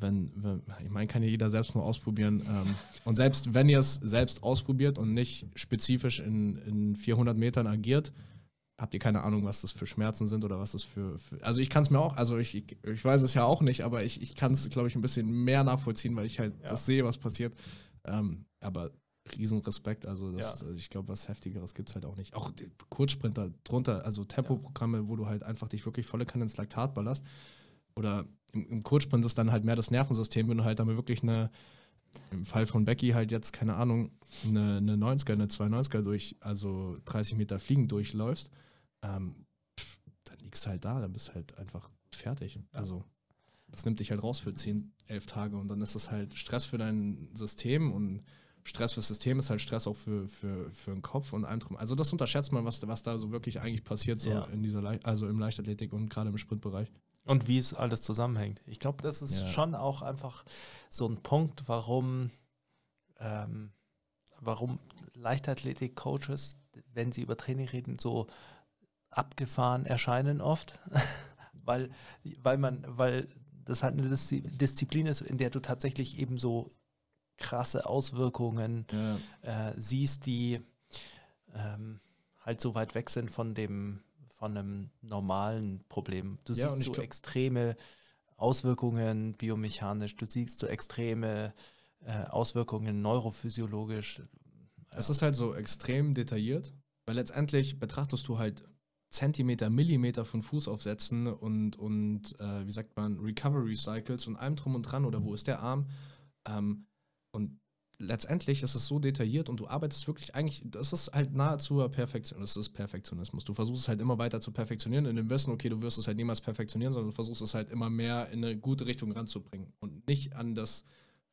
wenn, wenn ich meine, kann ja jeder selbst mal ausprobieren. Ähm, und selbst wenn ihr es selbst ausprobiert und nicht spezifisch in, in 400 Metern agiert, habt ihr keine Ahnung, was das für Schmerzen sind oder was das für. für also ich kann es mir auch, also ich, ich, ich weiß es ja auch nicht, aber ich, ich kann es, glaube ich, ein bisschen mehr nachvollziehen, weil ich halt Ja. das sehe, was passiert. Ähm, aber riesen Respekt, also, das, Ja. also ich glaube, was Heftigeres gibt es halt auch nicht. Auch Kurzsprinter drunter, also Tempoprogramme, wo du halt einfach dich wirklich volle Kanne ins Laktat ballerst. Oder im, im Kurzsprint ist dann halt mehr das Nervensystem, wenn du halt damit wirklich eine, im Fall von Becky halt jetzt, keine Ahnung, eine, eine 90er, eine 290er durch, also 30 Meter fliegen durchläufst, ähm, pff, dann liegst du halt da, dann bist du halt einfach fertig. Also das nimmt dich halt raus für 10, 11 Tage und dann ist es halt Stress für dein System und Stress fürs System ist halt Stress auch für, für, für den Kopf und allem drum. Also das unterschätzt man, was, was da so wirklich eigentlich passiert, so Ja. in dieser Lei- also im Leichtathletik und gerade im Sprintbereich. Und wie es alles zusammenhängt. Ich glaube, das ist Ja. schon auch einfach so ein Punkt, warum, ähm, warum Leichtathletik-Coaches, wenn sie über Training reden, so abgefahren erscheinen oft. weil, weil man, weil das halt eine Diszi Disziplin ist, in der du tatsächlich eben so krasse Auswirkungen Ja. äh, siehst, die ähm, halt so weit weg sind von dem von einem normalen Problem. Du Ja, siehst so glaub- extreme Auswirkungen biomechanisch, du siehst so extreme äh, Auswirkungen neurophysiologisch. Es ist halt so extrem detailliert, weil letztendlich betrachtest du halt Zentimeter, Millimeter von Fußaufsätzen und, und äh, wie sagt man, Recovery Cycles und allem drum und dran oder wo ist der Arm. Ähm, und letztendlich ist es so detailliert und du arbeitest wirklich eigentlich, das ist halt nahezu Perfektion, das ist Perfektionismus. Du versuchst es halt immer weiter zu perfektionieren in dem Wissen, okay, du wirst es halt niemals perfektionieren, sondern du versuchst es halt immer mehr in eine gute Richtung ranzubringen und nicht an das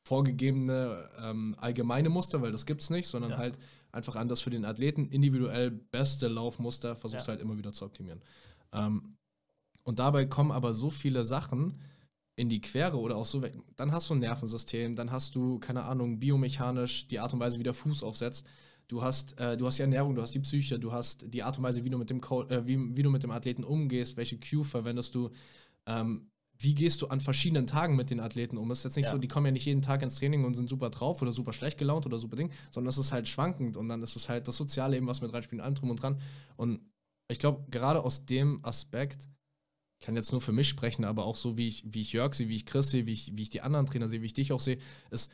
vorgegebene ähm, allgemeine Muster, weil das gibt es nicht, sondern Ja. halt einfach an das für den Athleten individuell beste Laufmuster versuchst Ja. halt immer wieder zu optimieren. Ähm, und dabei kommen aber so viele Sachen in die Quere oder auch so weg. Dann hast du ein Nervensystem, dann hast du, keine Ahnung, biomechanisch die Art und Weise, wie der Fuß aufsetzt. Du hast, äh, du hast die Ernährung, du hast die Psyche, du hast die Art und Weise, wie du mit dem, Co äh, wie, wie du mit dem Athleten umgehst, welche Cue verwendest du, ähm, wie gehst du an verschiedenen Tagen mit den Athleten um? Es ist jetzt nicht Ja. so, die kommen ja nicht jeden Tag ins Training und sind super drauf oder super schlecht gelaunt oder super Ding, sondern es ist halt schwankend und dann ist es halt das soziale Leben, was mit reinspielt, allem drum und dran. Und ich glaube, gerade aus dem Aspekt, kann jetzt nur für mich sprechen, aber auch so, wie ich, wie ich Jörg sehe, wie ich Chris sehe, wie ich, wie ich die anderen Trainer sehe, wie ich dich auch sehe, ist,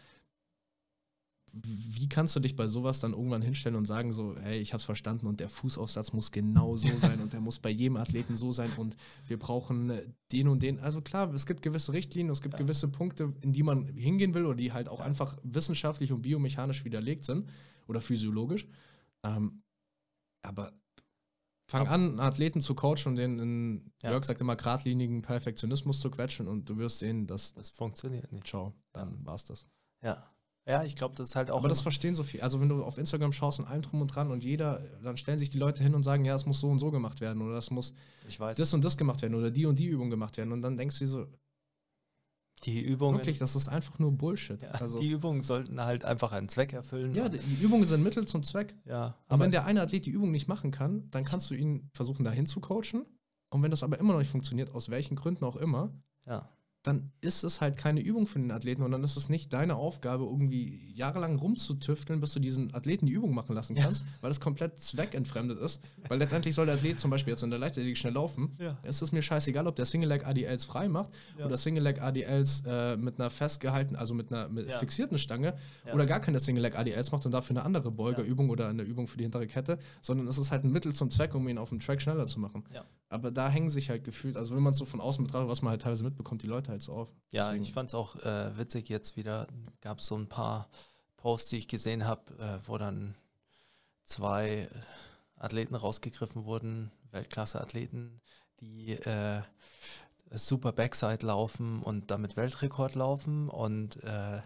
wie kannst du dich bei sowas dann irgendwann hinstellen und sagen so, hey, ich hab's verstanden und der Fußaufsatz muss genau so sein und der muss bei jedem Athleten so sein und wir brauchen den und den. Also klar, es gibt gewisse Richtlinien, es gibt Ja. gewisse Punkte, in die man hingehen will oder die halt auch einfach wissenschaftlich und biomechanisch widerlegt sind oder physiologisch. Ähm, aber fang an, einen Athleten zu coachen und den in, Ja. Jörg sagt immer, geradlinigen Perfektionismus zu quetschen und du wirst sehen, dass, Das funktioniert nicht. ciao, dann war's das. Ja. Ja, ich glaube, das ist halt auch. Aber das verstehen so viel. Also wenn du auf Instagram schaust und allem drum und dran und jeder, dann stellen sich die Leute hin und sagen, ja, es muss so und so gemacht werden oder es muss ich weiß, das und das gemacht werden oder die und die Übung gemacht werden und dann denkst du dir so, die Übungen, wirklich, das ist einfach nur Bullshit. ja, also, die Übungen sollten halt einfach einen Zweck erfüllen. ja, und- die Übungen sind Mittel zum Zweck. ja. Und Aber wenn der eine Athlet die Übung nicht machen kann, dann kannst du ihn versuchen, dahin zu coachen. Und wenn das aber immer noch nicht funktioniert, aus welchen Gründen auch immer, ja. Dann ist es halt keine Übung für den Athleten und dann ist es nicht deine Aufgabe, irgendwie jahrelang rumzutüfteln, bis du diesen Athleten die Übung machen lassen kannst, weil das komplett zweckentfremdet ist. Weil letztendlich soll der Athlet zum Beispiel jetzt in der Leichtathletik schnell laufen. Ja. Es ist mir scheißegal, ob der Single Leg ADLs frei macht Ja. oder Single Leg ADLs äh, mit einer festgehalten, also mit einer mit Ja. fixierten Stange Ja. oder gar keine Single Leg ADLs macht und dafür eine andere Beugerübung oder eine Übung für die hintere Kette, sondern es ist halt ein Mittel zum Zweck, um ihn auf dem Track schneller zu machen. Ja. Aber da hängen sich halt gefühlt, also wenn man es so von außen betrachtet, was man halt teilweise mitbekommt, die Leute halt so auf. Ja, Deswegen- ich fand es auch äh, witzig jetzt wieder. Gab es so ein paar Posts, die ich gesehen habe, äh, wo dann zwei äh, Athleten rausgegriffen wurden, Weltklasse-Athleten, die äh, super Backside laufen und damit Weltrekord laufen und äh,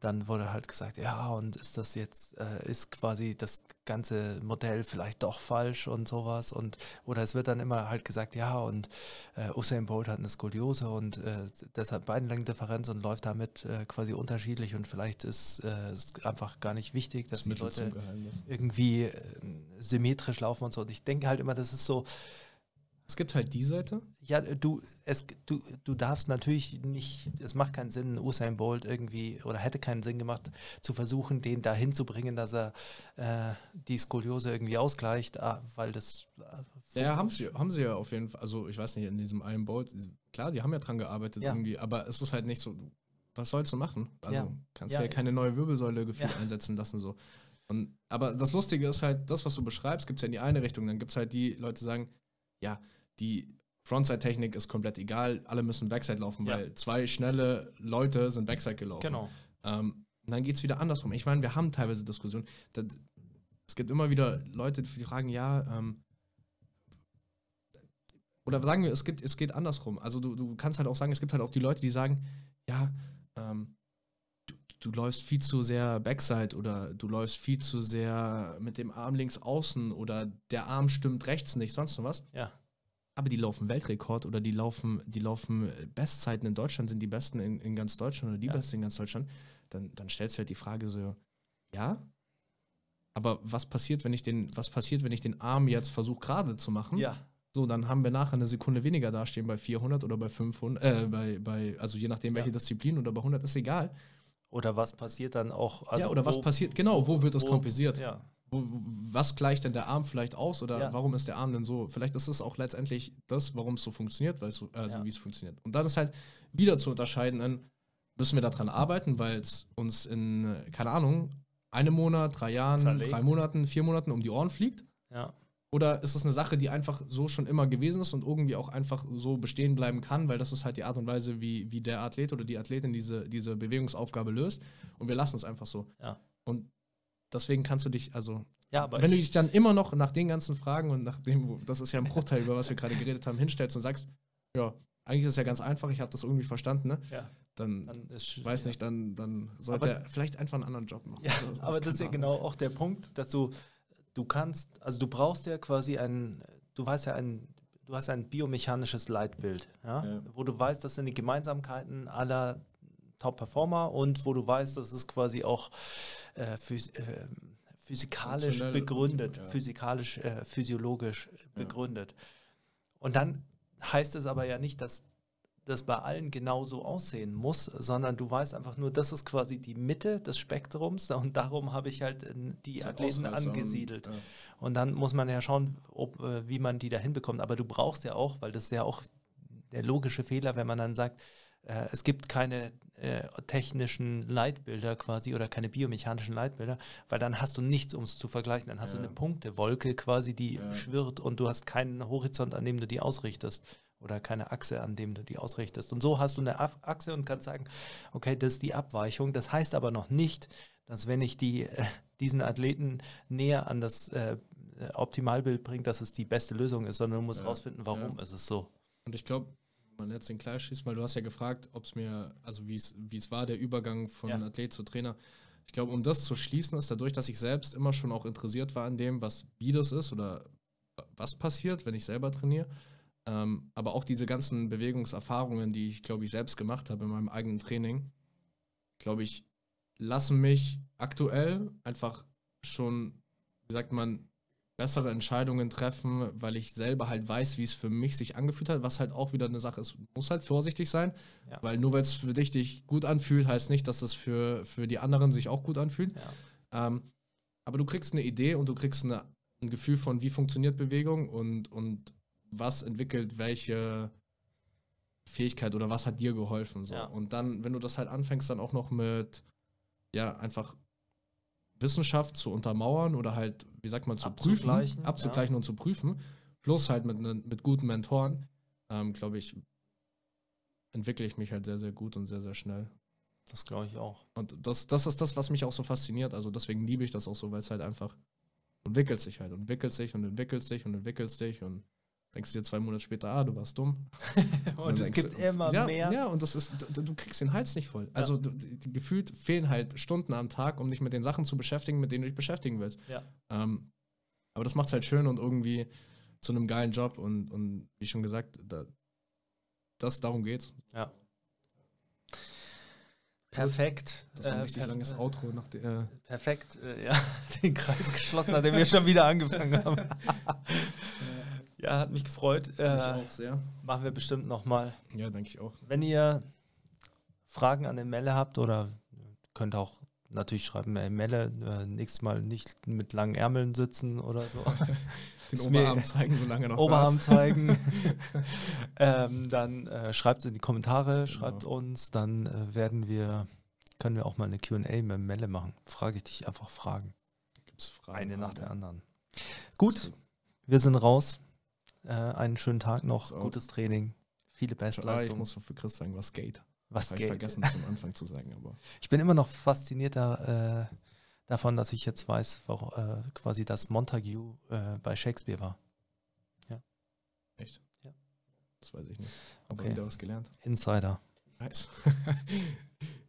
dann wurde halt gesagt, ja, und ist das jetzt, äh, ist quasi das ganze Modell vielleicht doch falsch und sowas und oder es wird dann immer halt gesagt, ja, und äh, Usain Bolt hat eine Skoliose und äh, deshalb Beinlängendifferenz und läuft damit äh, quasi unterschiedlich und vielleicht ist äh, es einfach gar nicht wichtig, dass die Mittel zum Leute irgendwie äh, symmetrisch laufen und so. Und ich denke halt immer, das ist so, Es gibt halt die Seite. ja, du, es, du, du darfst natürlich nicht, es macht keinen Sinn, Usain Bolt irgendwie, oder hätte keinen Sinn gemacht, zu versuchen, den dahin zu bringen, dass er äh, die Skoliose irgendwie ausgleicht, ah, weil das. äh, Ja, haben sie, haben sie ja auf jeden Fall. Also, ich weiß nicht, in diesem einen Boat, klar, die haben ja dran gearbeitet Ja. irgendwie, aber es ist halt nicht so, was sollst du machen? Also, Ja. kannst Ja. ja, keine neue Wirbelsäule gefühlt einsetzen lassen, so. Und, aber das Lustige ist halt, das, was du beschreibst, gibt es ja in die eine Richtung. Dann gibt es halt die Leute, die sagen, ja, die Frontside-Technik ist komplett egal, alle müssen Backside laufen, Ja. weil zwei schnelle Leute sind Backside gelaufen. Genau. Ähm, und dann geht es wieder andersrum. Ich meine, wir haben teilweise Diskussionen. Das, es gibt immer wieder Leute, die fragen, ja, ähm, oder sagen wir, es, gibt, es geht andersrum. Also du, du kannst halt auch sagen, es gibt halt auch die Leute, die sagen, ja, ähm, du, läufst viel zu sehr Backside oder du läufst viel zu sehr mit dem Arm links außen oder der Arm stimmt rechts nicht, sonst noch was. Ja. Aber die laufen Weltrekord oder die laufen, die laufen Bestzeiten in Deutschland, sind die besten in, in ganz Deutschland oder die Ja. besten in ganz Deutschland, dann, dann stellst du halt die Frage so, ja, aber was passiert, wenn ich den, was passiert, wenn ich den Arm jetzt versuche gerade zu machen? Ja. So, dann haben wir nachher eine Sekunde weniger dastehen bei 400 oder bei 500, äh, bei, bei, also je nachdem welche Ja. Disziplin oder bei 100 ist egal. Oder was passiert dann auch? Also ja, oder was wo- passiert, genau, wo wird das wo- kompensiert? Ja. Wo, was gleicht denn der Arm vielleicht aus oder Ja. warum ist der Arm denn so? Vielleicht ist es auch letztendlich das, warum es so funktioniert, weil so, also Ja. wie es funktioniert. Und dann ist halt wieder zu unterscheiden, in, müssen wir daran arbeiten, weil es uns in, keine Ahnung, einem Monat, drei Jahren, Zerlegt. drei Monaten, vier Monaten um die Ohren fliegt? Ja. Oder ist es eine Sache, die einfach so schon immer gewesen ist und irgendwie auch einfach so bestehen bleiben kann, weil das ist halt die Art und Weise, wie, wie der Athlet oder die Athletin diese, diese Bewegungsaufgabe löst und wir lassen es einfach so. Ja. Und deswegen kannst du dich, also Ja, aber wenn du ich, dich dann immer noch nach den ganzen Fragen und nach dem, wo- das ist ja ein Bruchteil, über was wir gerade geredet haben, hinstellst und sagst, ja, eigentlich ist es ja ganz einfach, ich habe das irgendwie verstanden, ne? ja, Dann, dann ist weiß ja. nicht, dann, dann sollte Aber- er vielleicht einfach einen anderen Job machen. Ja, sowas, aber das ist ja genau auch der Punkt, dass du, du kannst, also du brauchst ja quasi ein, du weißt ja ein, du hast ein biomechanisches Leitbild, ja? Ja. wo du weißt, das sind die Gemeinsamkeiten aller Top-Performer und wo du weißt, das ist quasi auch äh, phys äh, physikalisch begründet, ja. physikalisch, äh, physiologisch begründet. Und dann heißt es aber ja nicht, dass das bei allen genauso aussehen muss, sondern du weißt einfach nur, das ist quasi die Mitte des Spektrums und darum habe ich halt äh, die Ahnung. Athleten Ausreißer und- angesiedelt. ja. Und dann muss man ja schauen, ob, äh, wie man die da hinbekommt. Aber du brauchst ja auch, weil das ist ja auch der logische Fehler, wenn man dann sagt, äh, es gibt keine äh, technischen Leitbilder quasi oder keine biomechanischen Leitbilder, weil dann hast du nichts, um es zu vergleichen. Dann hast du Ja. eine Punktewolke quasi, die Ja. schwirrt und du hast keinen Horizont, an dem du die ausrichtest oder keine Achse, an dem du die ausrichtest. Und so hast du eine Achse und kannst sagen, okay, das ist die Abweichung. Das heißt aber noch nicht, dass wenn ich die, äh, diesen Athleten näher an das äh, Optimalbild bringe, dass es die beste Lösung ist, sondern du musst Ja, rausfinden, warum ja. ist es so. Und ich glaube, man jetzt den Clash schießt, weil du hast ja gefragt, ob es mir, also wie es wie es war, der Übergang von Ja. Athlet zu Trainer. Ich glaube, um das zu schließen, ist dadurch, dass ich selbst immer schon auch interessiert war an dem, was wie das ist oder was passiert, wenn ich selber trainiere. Ähm, aber auch diese ganzen Bewegungserfahrungen, die ich, glaube ich, selbst gemacht habe in meinem eigenen Training, glaube ich, lassen mich aktuell einfach schon, wie sagt man, bessere Entscheidungen treffen, weil ich selber halt weiß, wie es für mich sich angefühlt hat, was halt auch wieder eine Sache ist. Du musst halt vorsichtig sein, Ja. weil nur weil es für dich dich gut anfühlt, heißt nicht, dass es für, für die anderen sich auch gut anfühlt. Ja. Ähm, aber du kriegst eine Idee und du kriegst eine, ein Gefühl von, wie funktioniert Bewegung und, und was entwickelt welche Fähigkeit oder was hat dir geholfen. So. Ja. Und dann, wenn du das halt anfängst, dann auch noch mit, ja, einfach Wissenschaft zu untermauern oder halt, wie sagt man, zu prüfen, Abzugleichen, abzugleichen und zu prüfen, plus halt mit, mit guten Mentoren, ähm, glaube ich, entwickle ich mich halt sehr, sehr gut und sehr, sehr schnell. Das glaube ich auch. Und das, das ist das, was mich auch so fasziniert. Also deswegen liebe ich das auch so, weil es halt einfach entwickelt sich halt und entwickelt sich und entwickelt sich und entwickelt sich und denkst dir zwei Monate später, ah, du warst dumm. Und dann es gibt du, immer ja, mehr. Ja, und das ist, du, du kriegst den Hals nicht voll. Also du, die, gefühlt fehlen halt Stunden am Tag, um dich mit den Sachen zu beschäftigen, mit denen du dich beschäftigen willst. Ja. Ähm, aber das macht es halt schön und irgendwie zu einem geilen Job und, und wie schon gesagt, da, das darum geht's. Ja. Perfekt. Das war ein Äh, richtig langes Outro nach der, äh, Perfekt, äh, ja, den Kreis geschlossen, nachdem wir schon wieder angefangen haben. ja, hat mich gefreut. ich Äh, auch sehr. machen wir bestimmt nochmal. Ja, denke ich auch. Wenn ihr Fragen an den Melle habt oder könnt auch natürlich schreiben, ey Melle, äh, nächstes Mal nicht mit langen Ärmeln sitzen oder so. Den Oberarm zeigen, solange noch Oberarm zeigen. ähm, dann äh, schreibt es in die Kommentare, schreibt Genau. uns, dann äh, werden wir, können wir auch mal eine QA mit Melle machen. Frage ich dich einfach Fragen. Gibt's Fragen? Eine nach der anderen. Gut, wir sind raus. Äh, einen schönen Tag noch, So. gutes Training, viele Ah, ich Bestleistungen. muss für Chris sagen, was geht. Was Hab ich geht. vergessen zum Anfang zu sagen, aber Ich bin immer noch fasziniert da, äh, davon, dass ich jetzt weiß, warum, äh, quasi das Montague äh, bei Shakespeare war. echt. Ja. Das weiß ich nicht. Aber Okay. wieder was gelernt. Insider. Nice.